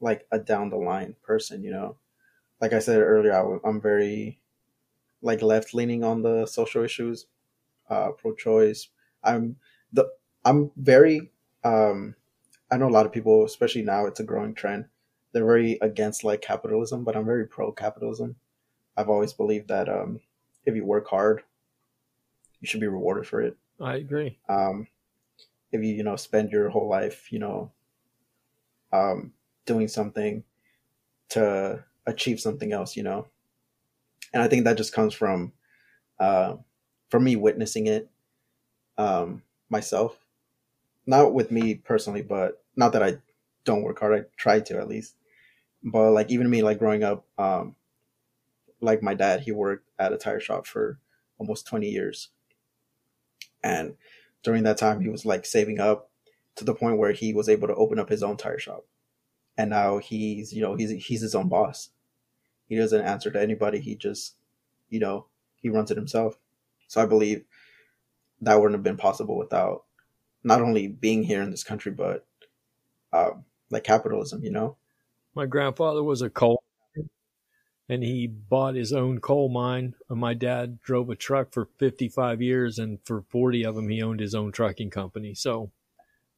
like a down the line person, you know. Like I said earlier, I'm very like left leaning on the social issues, uh, pro choice. I'm the I'm very um, I know a lot of people, especially now, it's a growing trend. They're very against like capitalism, but I'm very pro capitalism. I've always believed that um, if you work hard, you should be rewarded for it. I agree. Um, if you you know spend your whole life, you know, um, doing something to achieve something else, you know, and I think that just comes from, uh, from me witnessing it, um, myself not with me personally, but not that I don't work hard. I try to at least. But like even me, like growing up, um, like my dad, he worked at a tire shop for almost twenty years, and during that time, he was like saving up to the point where he was able to open up his own tire shop, and now he's you know he's he's his own boss. He doesn't answer to anybody. He just you know he runs it himself. So I believe that wouldn't have been possible without not only being here in this country, but uh, like capitalism, you know? My grandfather was a coal and he bought his own coal mine. And my dad drove a truck for 55 years, and for 40 of them, he owned his own trucking company. So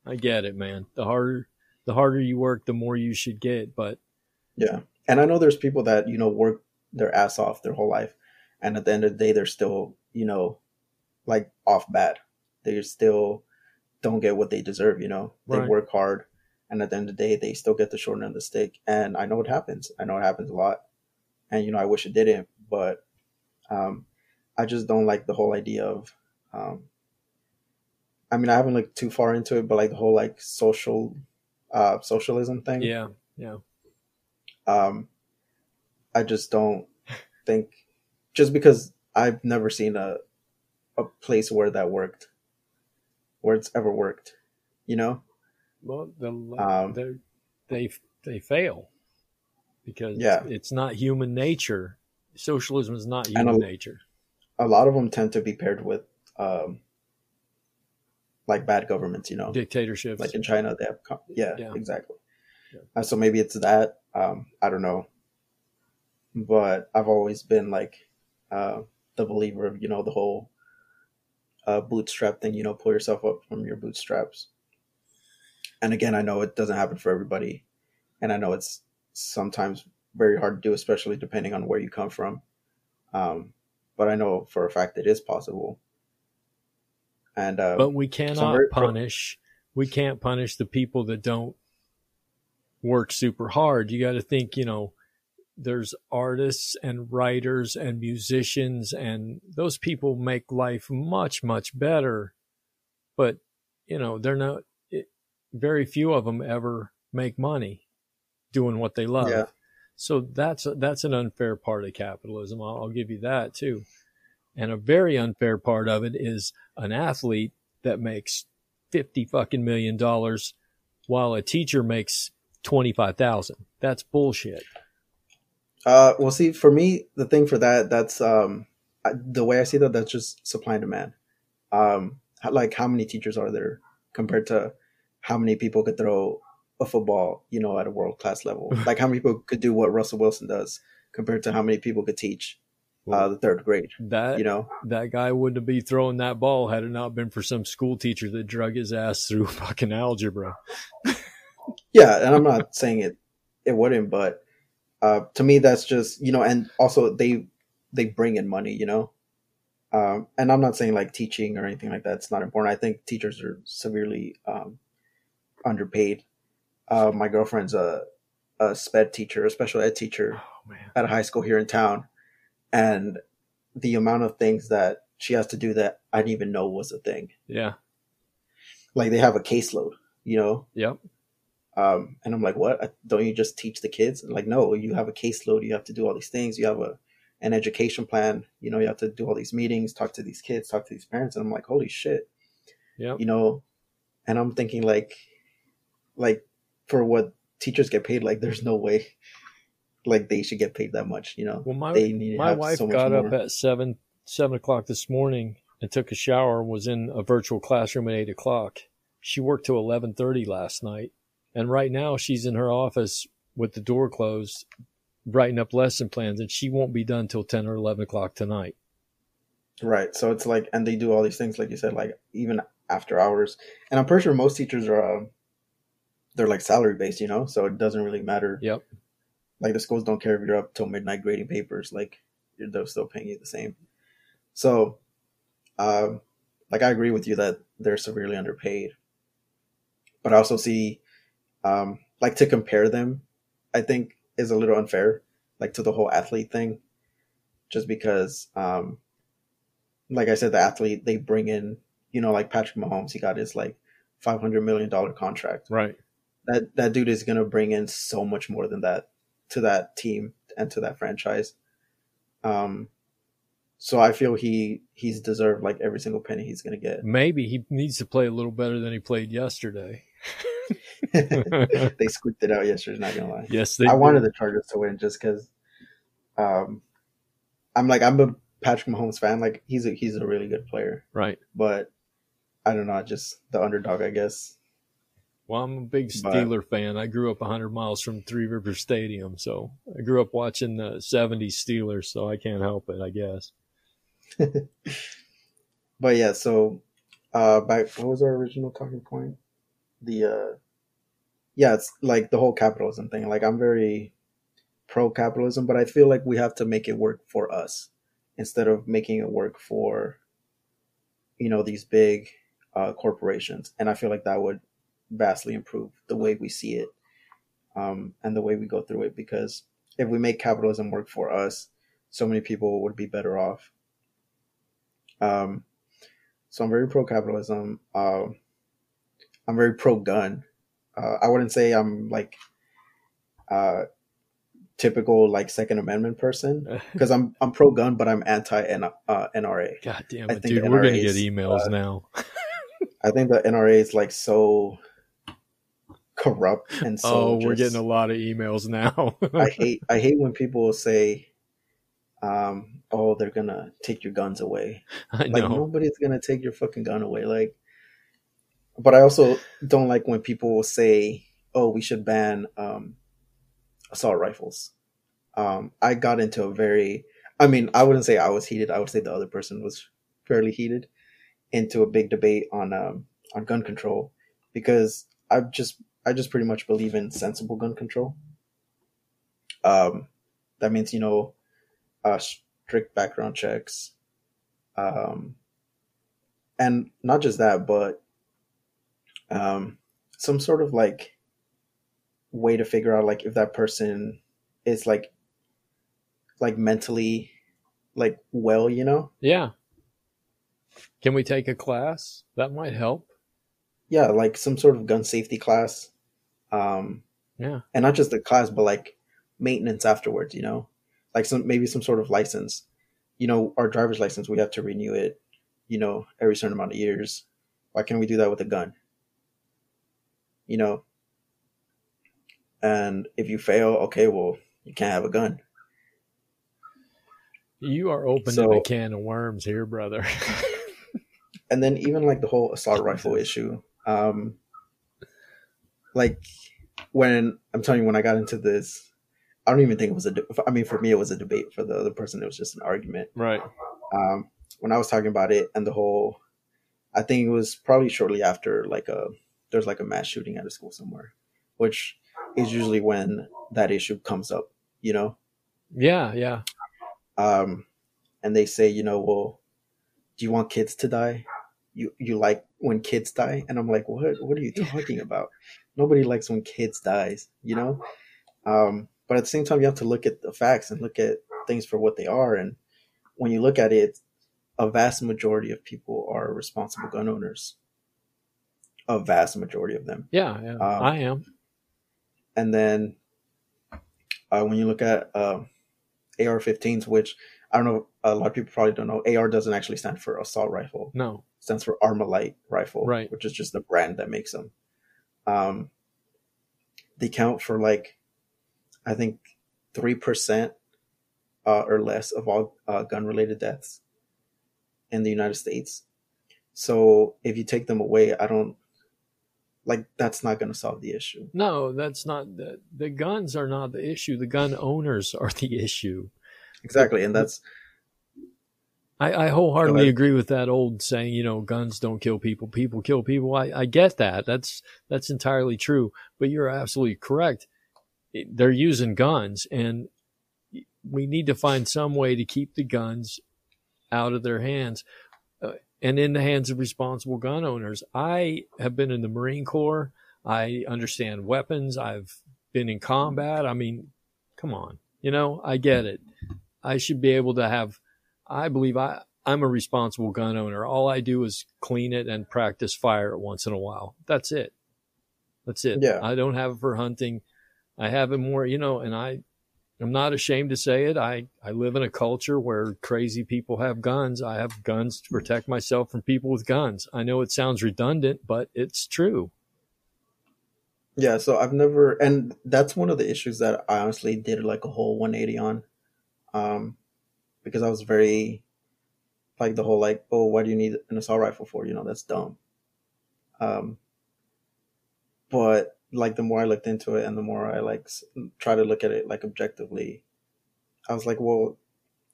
I get it, man. The harder, the harder you work, the more you should get. But yeah, and I know there's people that you know work their ass off their whole life, and at the end of the day, they're still you know like off bad. They're still don't get what they deserve. You know, they work hard, and at the end of the day, they still get the short end of the stick. And I know it happens. I know it happens a lot, and you know, I wish it didn't, but um, I just don't like the whole idea of. Um, I mean, I haven't looked too far into it, but like the whole like social, uh, socialism thing. Yeah, yeah. Um, I just don't think just because I've never seen a a place where that worked where it's ever worked. You know. Well, the, um, they they fail because yeah. it's not human nature. Socialism is not human a, nature. A lot of them tend to be paired with um, like bad governments, you know, dictatorships. Like in China, they have yeah, yeah. exactly. Yeah. Uh, so maybe it's that. Um, I don't know, but I've always been like uh, the believer of you know the whole uh, bootstrap thing, you know, pull yourself up from your bootstraps. And again, I know it doesn't happen for everybody. And I know it's sometimes very hard to do, especially depending on where you come from. Um, but I know for a fact it is possible. And uh, but we cannot punish. Pro- we can't punish the people that don't work super hard. You got to think, you know, there's artists and writers and musicians and those people make life much much better but you know they're not it, very few of them ever make money doing what they love yeah. so that's a, that's an unfair part of capitalism I'll, I'll give you that too and a very unfair part of it is an athlete that makes 50 fucking million dollars while a teacher makes 25,000 that's bullshit uh, well, see, for me, the thing for that, that's um, the way I see that, that's just supply and demand. Um, like how many teachers are there compared to how many people could throw a football, you know, at a world class level? *laughs* like how many people could do what Russell Wilson does compared to how many people could teach uh, the third grade? That you know, that guy wouldn't be throwing that ball had it not been for some school teacher that drug his ass through *laughs* fucking algebra. *laughs* yeah, and I'm not saying it it wouldn't, but uh, to me that's just you know and also they they bring in money you know? Um, and i'm not saying like teaching or anything like that's not important. I think teachers are severely um, underpaid. Uh, my girlfriend's a, a sped teacher a special ed teacher oh, at a high school here in town. And the amount of things that she has to do that i didn't even know was a thing. Yeah. Like they have a caseload you know? Yep. Um, and I'm like, what? Don't you just teach the kids? Like, no, you have a caseload. You have to do all these things. You have a an education plan. You know, you have to do all these meetings, talk to these kids, talk to these parents. And I'm like, holy shit. Yeah. You know, and I'm thinking like, like for what teachers get paid, like there's no way, like they should get paid that much. You know, Well, my they need my wife so much got up at seven seven o'clock this morning and took a shower. and Was in a virtual classroom at eight o'clock. She worked till eleven thirty last night, and right now she's in her office with the door closed, writing up lesson plans, and she won't be done till ten or eleven o'clock tonight. Right. So it's like, and they do all these things, like you said, like even after hours. And I'm pretty sure most teachers are, um, they're like salary based, you know, so it doesn't really matter. Yep. Like the schools don't care if you're up till midnight grading papers, like they're still paying you the same. So, um, like I agree with you that they're severely underpaid, but I also see, um, like to compare them, I think is a little unfair, like to the whole athlete thing, just because, um, like I said, the athlete they bring in, you know, like Patrick Mahomes, he got his like five hundred million dollar contract. Right. That that dude is gonna bring in so much more than that to that team and to that franchise. Um, so I feel he he's deserved like every single penny he's gonna get. Maybe he needs to play a little better than he played yesterday. *laughs* *laughs* they squeaked it out yesterday. Not gonna lie. yes, they. I did. wanted the Chargers to win just because. Um, I'm like I'm a Patrick Mahomes fan. Like he's a he's a really good player, Right. but I don't know, just the underdog, I guess. Well, I'm a big But- Steeler fan. I grew up 100 miles from Three River Stadium, so I grew up watching the 70s Steelers, so I can't help it, I guess. *laughs* But yeah, so uh back what was our original talking point? The uh yeah, it's like the whole capitalism thing. Like I'm very pro capitalism, but I feel like we have to make it work for us instead of making it work for you know these big uh corporations. And I feel like that would vastly improve the way we see it um and the way we go through it because if we make capitalism work for us, so many people would be better off. Um so I'm very pro capitalism. Um, I'm very pro gun. Uh, I wouldn't say I'm like uh, typical like Second Amendment person *laughs* because I'm I'm pro gun, but I'm anti uh, NRA. God damn it, dude. We're going to NRA get emails uh, now. *laughs* I think the NRA is like so corrupt and so. oh, we're just- getting a lot of emails now. I *laughs* hate I hate when people say, um, "Oh, they're gonna take your guns away." I Like know. nobody's gonna take your fucking gun away. Like, but I also don't like when people say, "Oh, we should ban um, assault rifles." Um, I got into a very, I mean, I wouldn't say I was heated. I would say the other person was fairly heated into a big debate on um, on gun control because I just I just pretty much believe in sensible gun control. Um, that means you know, uh, strict background checks, um, and not just that, but um, some sort of like way to figure out like if that person is like like mentally like well, you know? Yeah. Can we take a class? That might help. Yeah, like some sort of gun safety class. Um, Yeah. and not just the class, but like maintenance afterwards, you know, like some maybe some sort of license. You know, our driver's license, we have to renew it, you know, every certain amount of years. Why can't we do that with a gun? You know, and if you fail, okay, well, you can't have a gun. You are opening So- a can of worms here, brother. *laughs* and then even like the whole assault rifle issue um like when i'm telling you when i got into this i don't even think it was a de- i mean for me it was a debate for the other person it was just an argument right. um when i was talking about it and the whole i think it was probably shortly after like a there's like a mass shooting at a school somewhere which is usually when that issue comes up you know Yeah, yeah. um, and they say, you know, well, do you want kids to die? You you like when kids die? And I'm like, what? What are you talking about? Nobody likes when kids dies, you know. Um, but at the same time, you have to look at the facts and look at things for what they are. And when you look at it, a vast majority of people are responsible gun owners. A vast majority of them. Yeah, yeah um, I am. And then uh, when you look at uh, AR-15s, which I don't know, a lot of people probably don't know, AR doesn't actually stand for assault rifle. No, it stands for Armalite rifle, right? Which is just the brand that makes them. Um, they count for like, I think, three percent uh, or less of all uh, gun-related deaths in the United States. So if you take them away, I don't like that's not going to solve the issue. No, that's not the, the guns are not the issue. The gun owners are the issue. Exactly, and that's I, I wholeheartedly agree with that old saying. You know, guns don't kill people; people kill people. I, I get that. That's that's entirely true. But you're absolutely correct. They're using guns, and we need to find some way to keep the guns out of their hands uh, and in the hands of responsible gun owners. I have been in the Marine Corps. I understand weapons. I've been in combat. I mean, come on. You know, I get it. I should be able to have, I believe I, I'm a responsible gun owner. All I do is clean it and practice fire once in a while. That's it. That's it. Yeah. I don't have it for hunting. I have it more, you know, and I, I'm not ashamed to say it. I, I live in a culture where crazy people have guns. I have guns to protect myself from people with guns. I know it sounds redundant, but it's true. Yeah, so I've never, and that's one of the issues that I honestly did like a whole 180 on, um, because I was very, like the whole like, oh, why do you need an assault rifle for? You know, that's dumb. Um, but like the more I looked into it and the more I like try to look at it like objectively, I was like, well,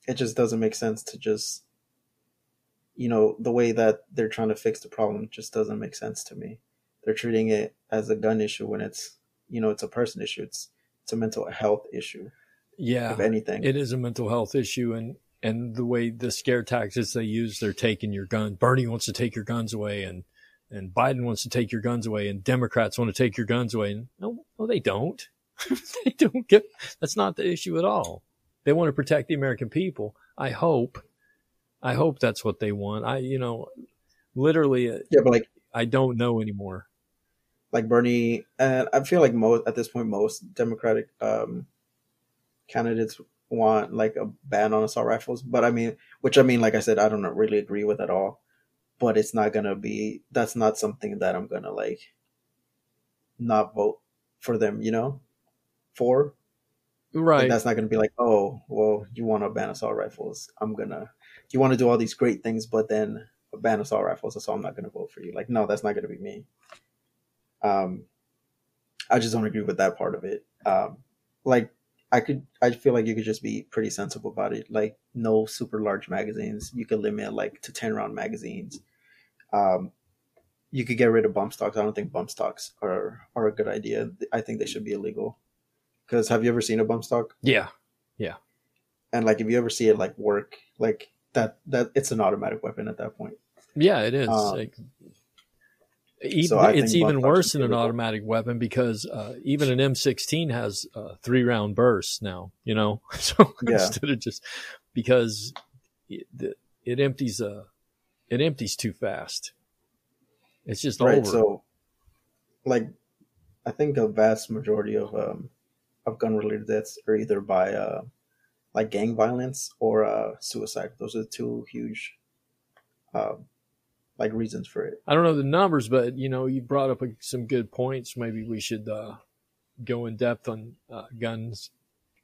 it just doesn't make sense to just, you know, the way that they're trying to fix the problem just doesn't make sense to me. They're treating it as a gun issue when it's, you know, it's a person issue. It's it's a mental health issue. Yeah, if anything, it is a mental health issue, and and the way the scare tactics they use, they're taking your gun. Bernie wants to take your guns away, and and Biden wants to take your guns away and Democrats want to take your guns away. And no, no, they don't. *laughs* they don't get, that's not the issue at all. They want to protect the American people. I hope, I hope that's what they want. I, you know, literally, uh, yeah, but like, I don't know anymore. Like Bernie, and I feel like most, at this point, most Democratic, um, candidates want like a ban on assault rifles. But I mean, which I mean, like I said, I don't really agree with at all but it's not gonna be that's not something that I'm gonna like not vote for them, you know, for. Right. Like, that's not gonna be like, oh, well, you want to ban assault rifles? I'm gonna. You want to do all these great things, but then ban assault rifles, so I'm not gonna vote for you. Like, no, that's not gonna be me. Um, I just don't agree with that part of it. Um, like I could, I feel like you could just be pretty sensible about it. Like no super large magazines. You could limit like to ten round magazines. Um, you could get rid of bump stocks. I don't think bump stocks are are a good idea. I think they should be illegal. Because have you ever seen a bump stock? Yeah, yeah. And like, if you ever see it like work, like that, that it's an automatic weapon at that point. Yeah, it is. Um, like, even, so it's even worse than an automatic weapon because uh, even an M16 has uh, three round bursts now. You know, *laughs* so yeah. instead of just because it, it empties uh it empties too fast. It's just right, over. So, like, I think a vast majority of um of gun related deaths are either by uh like gang violence or uh suicide. Those are the two huge uh, like reasons for it. I don't know the numbers, but you know, you brought up some good points. Maybe we should uh, go in depth on uh, guns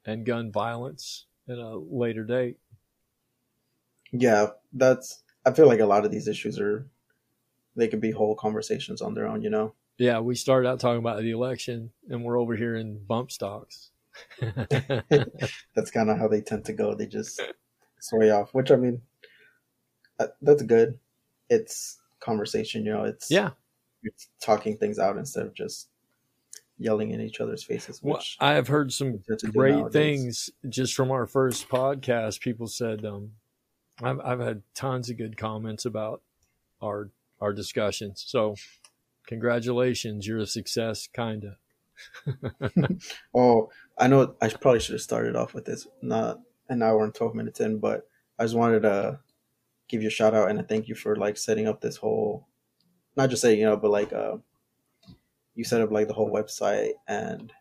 and gun violence at a later date. Yeah, that's. I feel like a lot of these issues are. They could be whole conversations on their own, you know. Yeah, we started out talking about the election, and we're over here in bump stocks. *laughs* that's kind of how they tend to go. They just sway off, which I mean, uh, that's good it's conversation. You know, it's yeah, it's talking things out instead of just yelling in each other's faces. well, I have heard some great things just from our first podcast. People said um, I've I've had tons of good comments about our our discussions. So, congratulations, you're a success, kinda. *laughs* oh, I know. I probably should have started off with this, not an hour and twelve minutes in, but I just wanted to give you a shout out and a thank you for like setting up this whole not just say you know, but like uh, you set up like the whole website and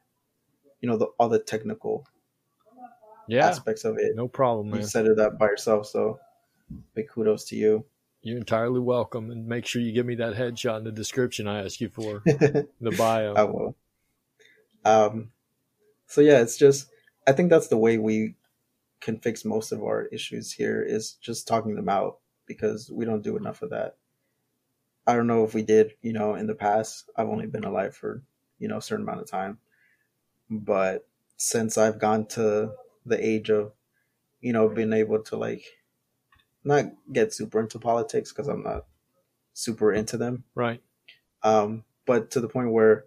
you know the, all the technical Yeah, aspects of it. no problem, man. You set it up by yourself, so big kudos to you. You're entirely welcome, and make sure you give me that headshot in the description I ask you for *laughs* the bio. I will. Um, so yeah, it's just I think that's the way we can fix most of our issues here is just talking them out because we don't do enough of that. I don't know if we did, you know, in the past. I've only been alive for, you know, a certain amount of time. But since I've gone to the age of, you know, being able to like not get super into politics because I'm not super into them, Right. um, but to the point where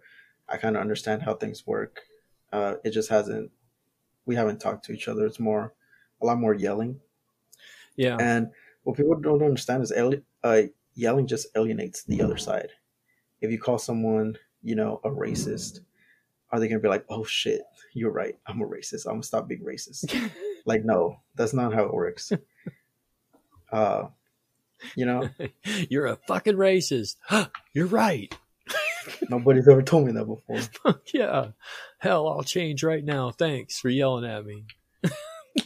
I kind of understand how things work. Uh, it just hasn't. We haven't talked to each other. It's more, a lot more yelling. Yeah. And what people don't understand is uh, yelling just alienates the other side. If you call someone, you know, a racist, are they gonna be like, "Oh shit, you're right. I'm a racist. I'm gonna stop being racist"? *laughs* like, no, that's not how it works. *laughs* uh, you know, *laughs* You're a fucking racist. *gasps* You're right. nobody's ever told me that before. yeah. Hell, I'll change right now. Thanks for yelling at me.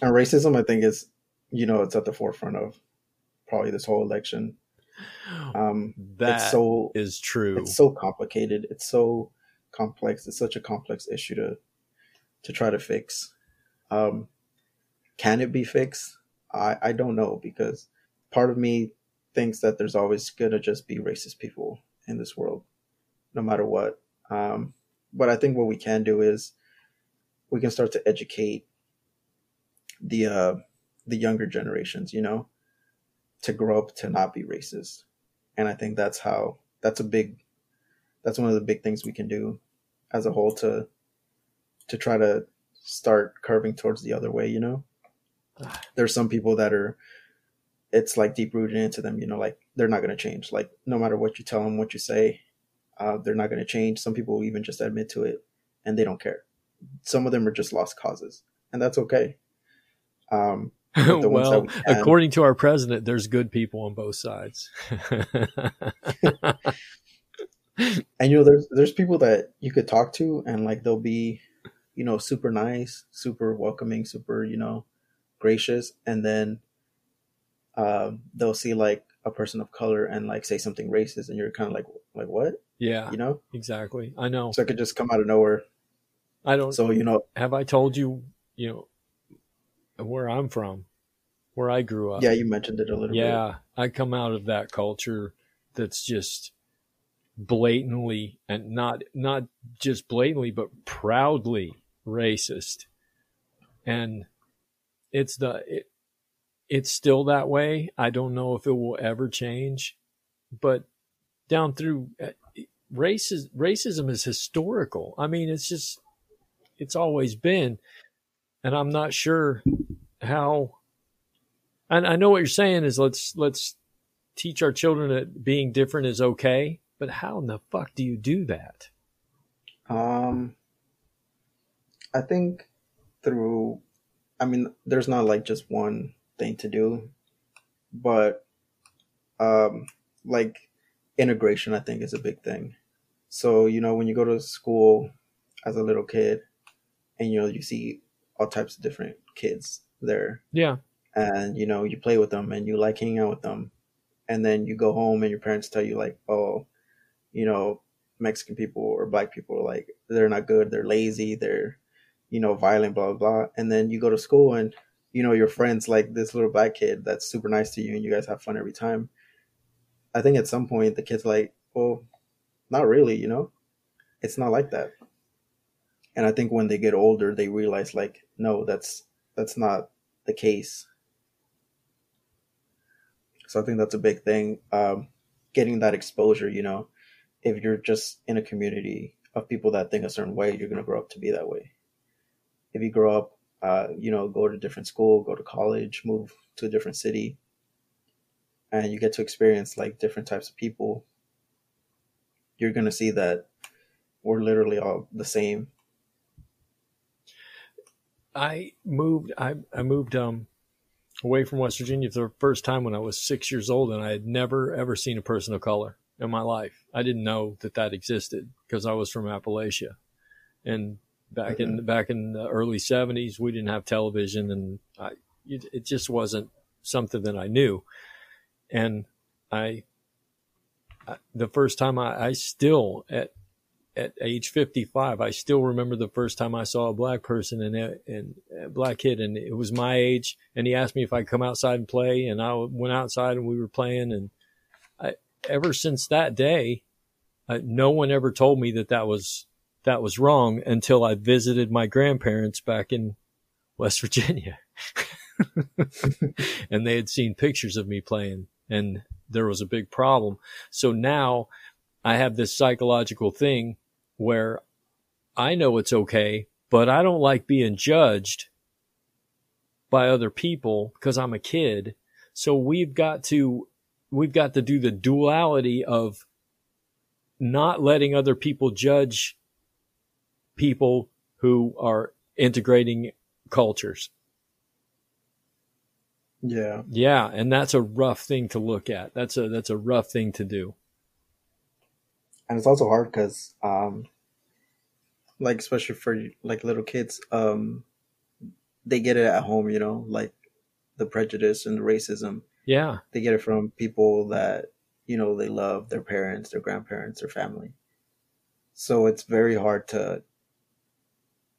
and racism i think is you know it's at the forefront of probably this whole election. Um That it's so is true. it's so complicated. It's so complex. It's such a complex issue to to try to fix. Um can it be fixed? I i don't know because part of me thinks that there's always gonna just be racist people in this world no matter what. Um but i think what we can do is we can start to educate the uh the younger generations you know to grow up to not be racist. And i think that's how that's a big that's one of the big things we can do as a whole to to try to start curving towards the other way you know? *sighs* There's some people that are it's like deep rooted into them you know like they're not going to change. Like no matter what you tell them what you say uh, they're not going to change. Some people even just admit to it and they don't care. Some of them are just lost causes and that's okay. Um the ones that *laughs* well, we according to our president, there's good people on both sides. *laughs* and you know there's there's people that you could talk to and like they'll be you know super nice super welcoming super you know gracious and then um they'll see like a person of color and like say something racist and you're kind of like like what yeah, you know exactly. I know. so it could just come out of nowhere I don't. so you know have I told you, you know, where I'm from, where I grew up? yeah you mentioned it a little bit Yeah, I come out of that culture that's just blatantly and not not just blatantly but proudly racist. And it's the it, it's still that way. I don't know if it will ever change, but down through uh, races racism is historical. I mean, it's just it's always been and I'm not sure how and I know what you're saying is let's let's teach our children that being different is okay, but how in the fuck do you do that? Um, I think through, I mean, there's not like just one thing to do, but um, like integration, I think is a big thing. So, you know, when you go to school as a little kid and, you know, you see all types of different kids there Yeah, and, you know, you play with them and you like hanging out with them. And then you go home and your parents tell you, like, oh, you know, Mexican people or black people, like, they're not good, they're lazy, they're, you know, violent, blah, blah, blah. And then you go to school and, you know, your friends, like this little black kid that's super nice to you and you guys have fun every time. I think at some point the kid's like, well, not really, you know? It's not like that. And I think when they get older, they realize, like, no, that's that's not the case. So I think that's a big thing. Um, getting that exposure, you know, if you're just in a community of people that think a certain way, you're going to grow up to be that way. If you grow up, uh, you know, go to a different school, go to college, move to a different city, and you get to experience like different types of people, you're going to see that we're literally all the same. I moved. I I moved um away from West Virginia for the first time when I was six years old, and I had never ever seen a person of color in my life. I didn't know that that existed because I was from Appalachia, and back mm-hmm. in back in the early '70s, we didn't have television, and I, it, it just wasn't something that I knew. And I, I the first time I, I still at at age 55, I still remember the first time I saw a black person and a, and a black kid, and it was my age. And he asked me if I'd come outside and play, and I went outside and we were playing. And I, ever since that day, no one ever told me that that was that was wrong until I visited my grandparents back in West Virginia, *laughs* and they had seen pictures of me playing, and there was a big problem. So now I have this psychological thing where I know it's okay, but I don't like being judged by other people because I'm a kid. So we've got to we've got to do the duality of not letting other people judge people who are integrating cultures. Yeah. Yeah, and that's a rough thing to look at. That's a that's a rough thing to do and it's also hard because um like especially for like little kids um they get it at home you know like the prejudice and the racism. Yeah. They get it from people that you know they love their parents their grandparents their family. So it's very hard to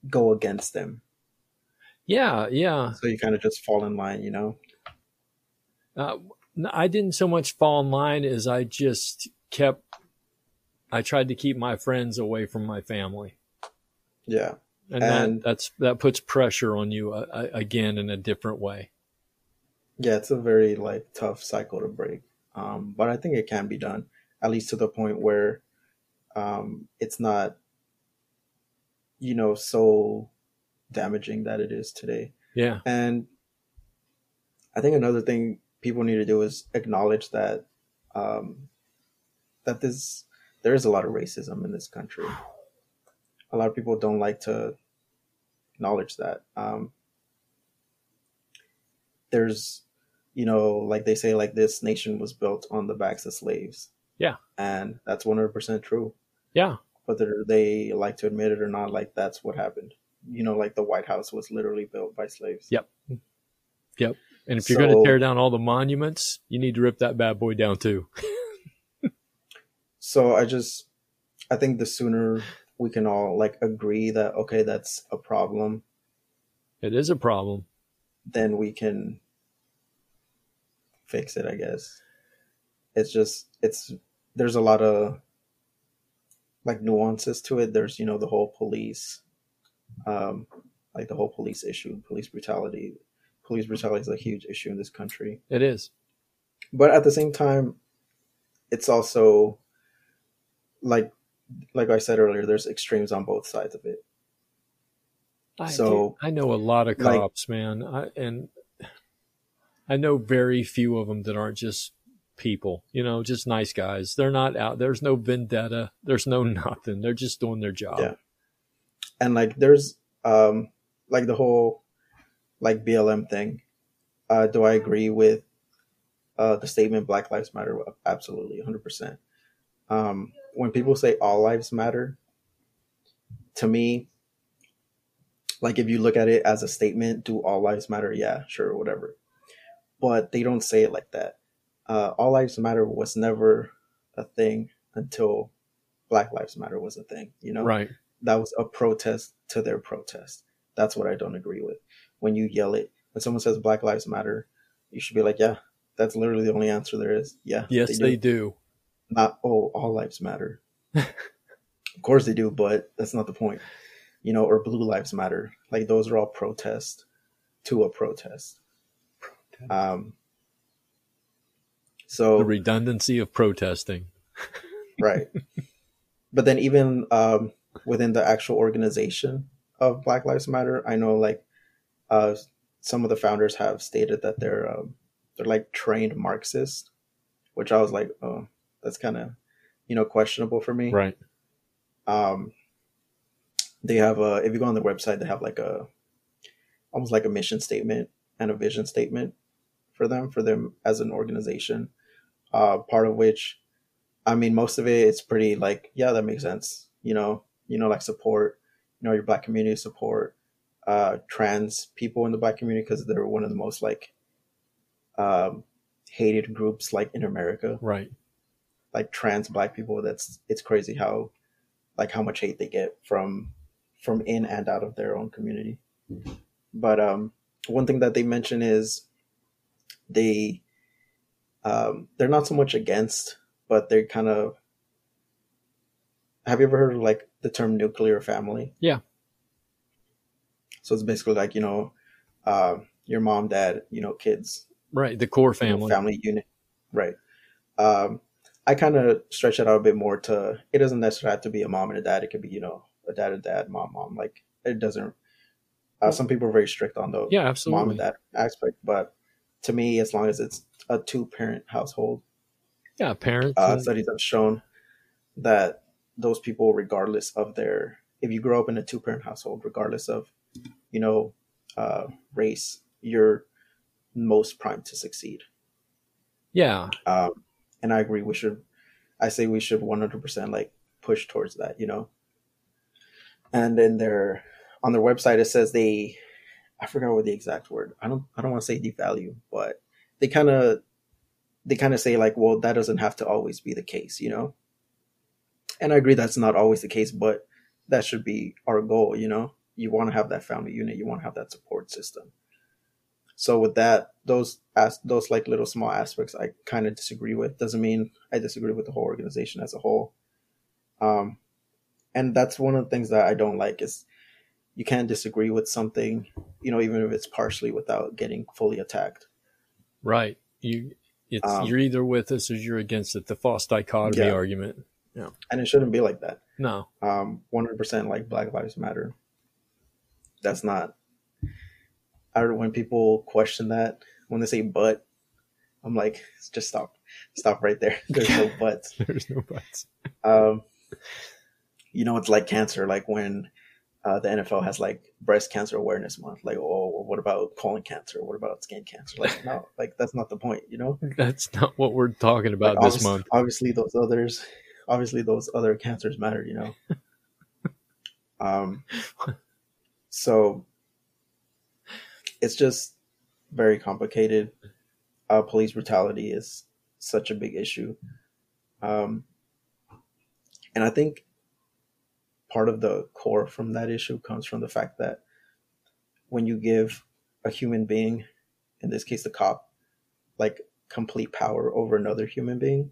go against them. Yeah yeah. So you kind of just fall in line you know? Uh, i didn't so much fall in line as i just kept I tried to keep my friends away from my family. Yeah. And, and that, that's that puts pressure on you uh, uh, again in a different way. Yeah, it's a very like tough cycle to break. Um, but I think it can be done, at least to the point where um, it's not, you know, so damaging that it is today. Yeah. And I think another thing people need to do is acknowledge that um, that this there is a lot of racism in this country. A lot of people don't like to acknowledge that. Um, there's, you know, like they say, like this nation was built on the backs of slaves. Yeah, and that's one hundred percent true. Yeah, whether they like to admit it or not, like that's what happened. You know, like the White House was literally built by slaves. Yep. Yep. And if you're so, going to tear down all the monuments, you need to rip that bad boy down too. *laughs* So I just, I think the sooner we can all like agree that, okay, that's a problem. It is a problem. Then we can fix it, I guess. It's just, it's, there's a lot of like nuances to it. There's, you know, the whole police, um, like the whole police issue, police brutality. Police brutality is a huge issue in this country. It is. But at the same time, it's also like like I said earlier, there's extremes on both sides of it. I so do. I know a lot of cops, like, man, I, and I know very few of them that aren't just people. You know, just nice guys. They're not out. There's no vendetta. There's no *laughs* nothing. They're just doing their job. Yeah. And like, there's um, like the whole like BLM thing. Uh, do I agree with uh, the statement Black Lives Matter? Absolutely, 100%. Um, when people say all lives matter, to me, like if you look at it as a statement, do all lives matter? Yeah, sure, whatever. But they don't say it like that. Uh, all lives matter was never a thing until Black Lives Matter was a thing. You know, right? That was a protest to their protest. That's what I don't agree with. When you yell it, when someone says Black Lives Matter, you should be like, yeah, that's literally the only answer there is. Yeah. Yes, they do. They do not oh all lives matter. *laughs* of course they do, but that's not the point. You know, or blue lives matter. Like those are all protest to a protest. protest. Um so the redundancy of protesting. *laughs* right. But then even um within the actual organization of Black Lives Matter, I know like uh some of the founders have stated that they're um, they're like trained Marxists, which I was like, oh, that's kind of you know questionable for me. Right. Um, they have a if you go on the website, they have like a almost like a mission statement and a vision statement for them for them as an organization. Uh, part of which I mean, most of it it's pretty like, yeah, that makes sense. You know, you know, like support, you know, your black community support, uh, trans people in the black community because they're one of the most like um, hated groups like in America. Right. Like trans black people, that's it's crazy how like how much hate they get from from in and out of their own community. But um, one thing that they mention is they um, they're not so much against, but they're kind of. Have you ever heard of like the term nuclear family? Yeah. So it's basically like you know, uh, your mom, dad, you know, kids, Right. The core you know, family. family unit, right? Um, I kind of stretch it out a bit more to it doesn't necessarily have to be a mom and a dad. It could be you know a dad and dad, mom, mom. Like it doesn't. Uh, some people are very strict on the Yeah, absolutely. mom and dad aspect, but to me, as long as it's a two parent household, Yeah, parents. uh, and- studies have shown that those people, regardless of their, if you grow up in a two parent household, regardless of, you know, uh, race, you're most primed to succeed. yeah. Um, and I agree. We should, I say we should 100% like push towards that, you know? And then their, on their website, it says they, I forgot what the exact word, I don't, I don't want to say devalue, but they kind of, they kind of say like, well, that doesn't have to always be the case, you know? And I agree that's not always the case, but that should be our goal, you know? You want to have that family unit, you want to have that support system. So with that, those as those like little small aspects, I kind of disagree with. Doesn't mean I disagree with the whole organization as a whole. Um, and that's one of the things that I don't like is you can't disagree with something, you know, even if it's partially without getting fully attacked. Right. You. It's Um, you're either with us or you're against it. The false dichotomy Yeah. argument. Yeah. And it shouldn't be like that. No. Um, 100% like Black Lives Matter. That's not. I when people question that, when they say but, I'm like, just stop, stop right there. *laughs* There's no *laughs* buts. There's no buts. um, you know, it's like cancer. Like when uh, the NFL has like breast cancer awareness month. Like, oh, well, what about colon cancer? What about skin cancer? Like, no, *laughs* like that's not the point. You know, That's not what we're talking about Like, this month. Obviously, those others, obviously those other cancers matter. You know. um. So it's just very complicated. Uh, police brutality is such a big issue. Um, and I think part of the core from that issue comes from the fact that when you give a human being, in this case the cop, like complete power over another human being,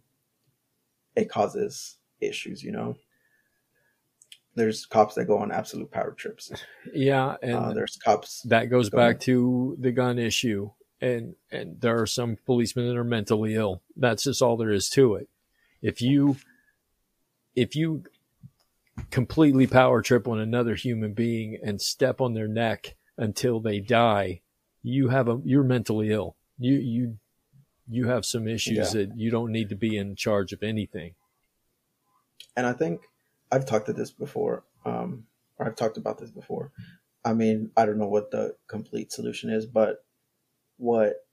it causes issues, you know? There's cops that go on absolute power trips. Yeah, and Uh, there's cops. that goes Go back to the gun issue and and there are some policemen that are mentally ill that's just all there is to it if you if you completely power trip on another human being and step on their neck until they die you have a you're mentally ill you you you have some issues Yeah. that you don't need to be in charge of anything and I think I've talked to this before, um, or I've talked about this before. I mean, I don't know what the complete solution is, but what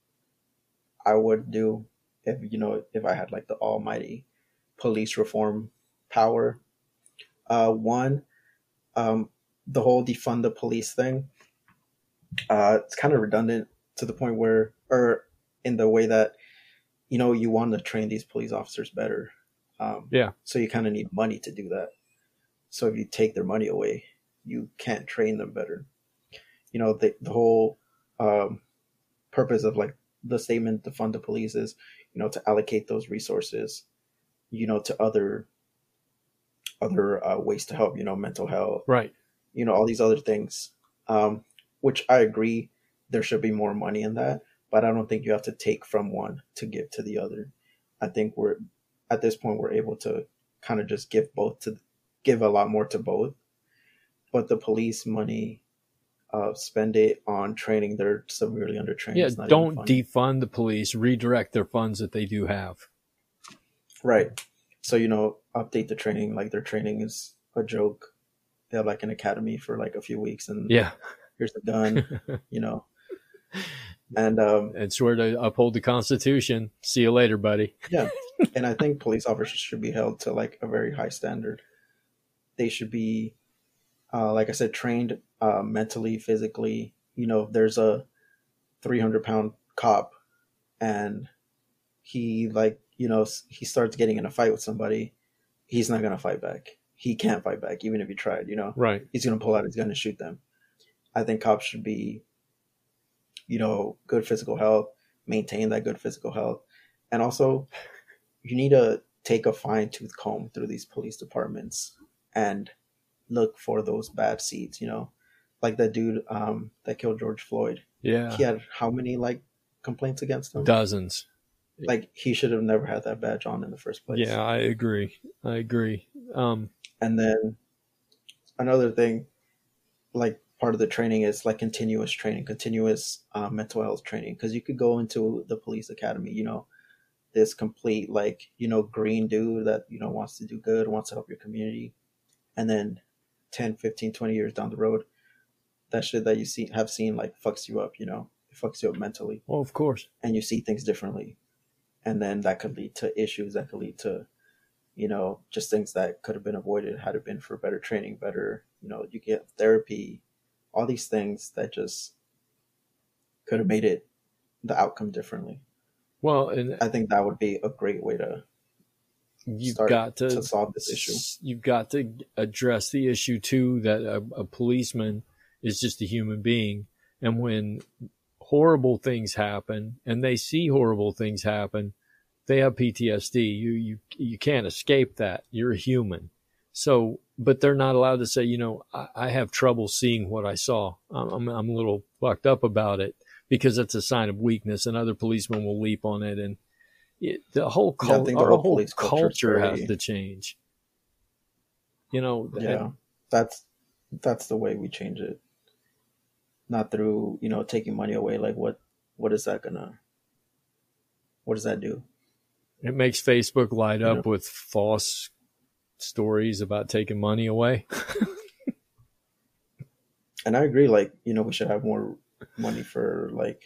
I would do if you know if I had like the almighty police reform power, uh, one, um, the whole defund the police thing, uh, it's kind of redundant to the point where, or in the way that, you know, you want to train these police officers better. Um, Yeah. So you kind of need money to do that. So if you take their money away, you can't train them better. You know, the the whole um, purpose of like the statement to fund the police is, you know, to allocate those resources, you know, to other other uh, ways to help. You know, mental health, right you know, all these other things. Um, which I agree, there should be more money in that, but I don't think you have to take from one to give to the other. I think we're at this point we're able to kind of just give both to give a lot more to both. But the police money, uh, spend it on training. They're severely undertrained. yeah don't defund the police redirect their funds that they do have Right. So, you know, update the training. Like their training is a joke. They have like an academy for like a few weeks and yeah here's the gun, *laughs* you know. And um and swear to uphold the constitution see you later buddy yeah, *laughs* and I think police officers should be held to like a very high standard. They should be, uh, like I said, trained uh, mentally, physically. You know, there's a 300 pound cop and he like you know he starts getting in a fight with somebody, he's not gonna fight back. He can't fight back even if he tried. You know, Right. he's gonna pull out his gun and shoot them. I think cops should be, you know, good physical health, maintain that good physical health, and also you need to take a fine tooth comb through these police departments and look for those bad seeds. You know, like that dude um, that killed George Floyd. Yeah. He had how many like complaints against him? Dozens. Like he should have never had that badge on in the first place. Yeah, I agree. I agree. Um, And then another thing, like part of the training is like continuous training, continuous uh, mental health training. Because you could go into the police academy, you know, this complete like you know green dude that you know wants to do good, wants to help your community, and then 10, 15, 20 years down the road, that shit that you see have seen like fucks you up. You know, it fucks you up mentally well, of course. and you see things differently and then that could lead to issues that could lead to you know just things that could have been avoided had it been for better training better you know you get therapy all these things that just could have made it the outcome differently Well, and i think that would be a great way to you've got to, to solve this issue You've got to address the issue too that a, a policeman is just a human being, and when horrible things happen, and they see horrible things happen, they have PTSD. You you you can't escape that. You're a human. So, but they're not allowed to say, you know, I, I have trouble seeing what I saw. I'm, I'm I'm a little fucked up about it because it's a sign of weakness, and other policemen will leap on it, and it, the whole Yeah, I cul- think the our whole culture has to change. You know, yeah and- that's that's the way we change it not through you know taking money away like what what is that gonna what does that do It makes Facebook light You up with false stories about taking money away. *laughs* and I agree. Like, you know, we should have more money for like,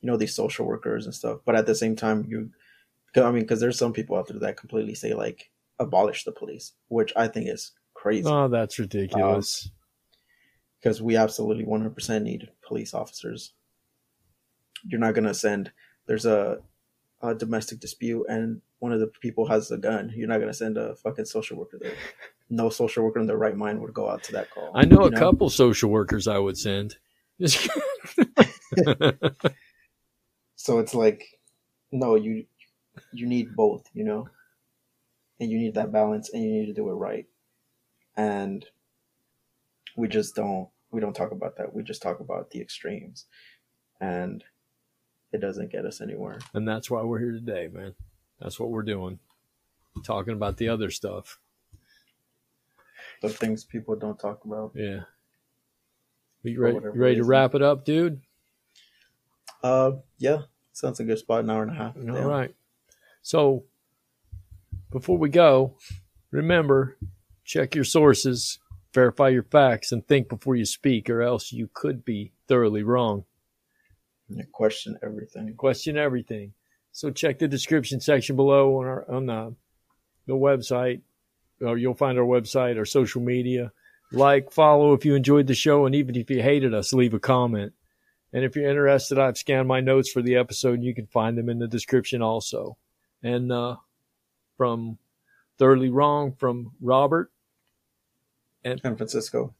you know, these social workers and stuff. But at the same time, you, 'cause, I mean, because there's some people out there that completely say like, abolish the police, which I think is crazy. oh, that's ridiculous. Um, because we absolutely 100% need police officers. You're not gonna send. There's a, a domestic dispute, and one of the people has a gun. You're not gonna send a fucking social worker there. No social worker in their right mind would go out to that call. I know a couple social workers I would send. *laughs* *laughs* So it's like no you you need both you know and you need that balance and you need to do it right and we just don't we don't talk about that we just talk about the extremes and it doesn't get us anywhere and that's why we're here today, man. That's what we're doing. Talking about the other stuff. the things people don't talk about Yeah. You ready, you ready to wrap it up, dude? uh yeah sounds a good spot an hour and a half All Yeah. right. So before we go, remember check your sources, verify your facts, and think before you speak, or else you could be thoroughly wrong. Question everything Question everything. So check the description section below on our on the the website, or you'll find our website, our social media. Like, follow if you enjoyed the show, and even if you hated us, leave a comment. And if you're interested, I've scanned my notes for the episode, and you can find them in the description also. And uh, from Thoroughly Wrong from Robert. And San francisco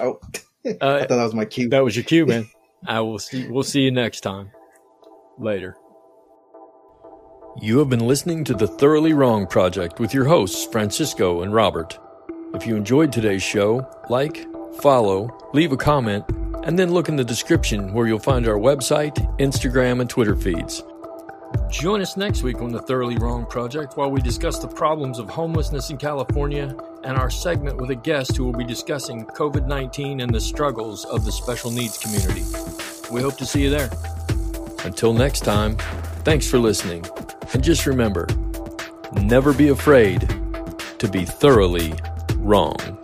oh *laughs* i Uh, thought that was my cue that was your cue, man. *laughs* I will see. We'll see you next time. Later. You have been listening to the Thoroughly Wrong Project with your hosts, Francisco and Robert. If you enjoyed today's show, like, follow, leave a comment, and then look in the description where you'll find our website, Instagram, and Twitter feeds. Join us next week on the Thoroughly Wrong Project while we discuss the problems of homelessness in California and our segment with a guest who will be discussing COVID 19 and the struggles of the special needs community. We hope to see you there. Until next time, thanks for listening. And just remember never be afraid to be thoroughly wrong.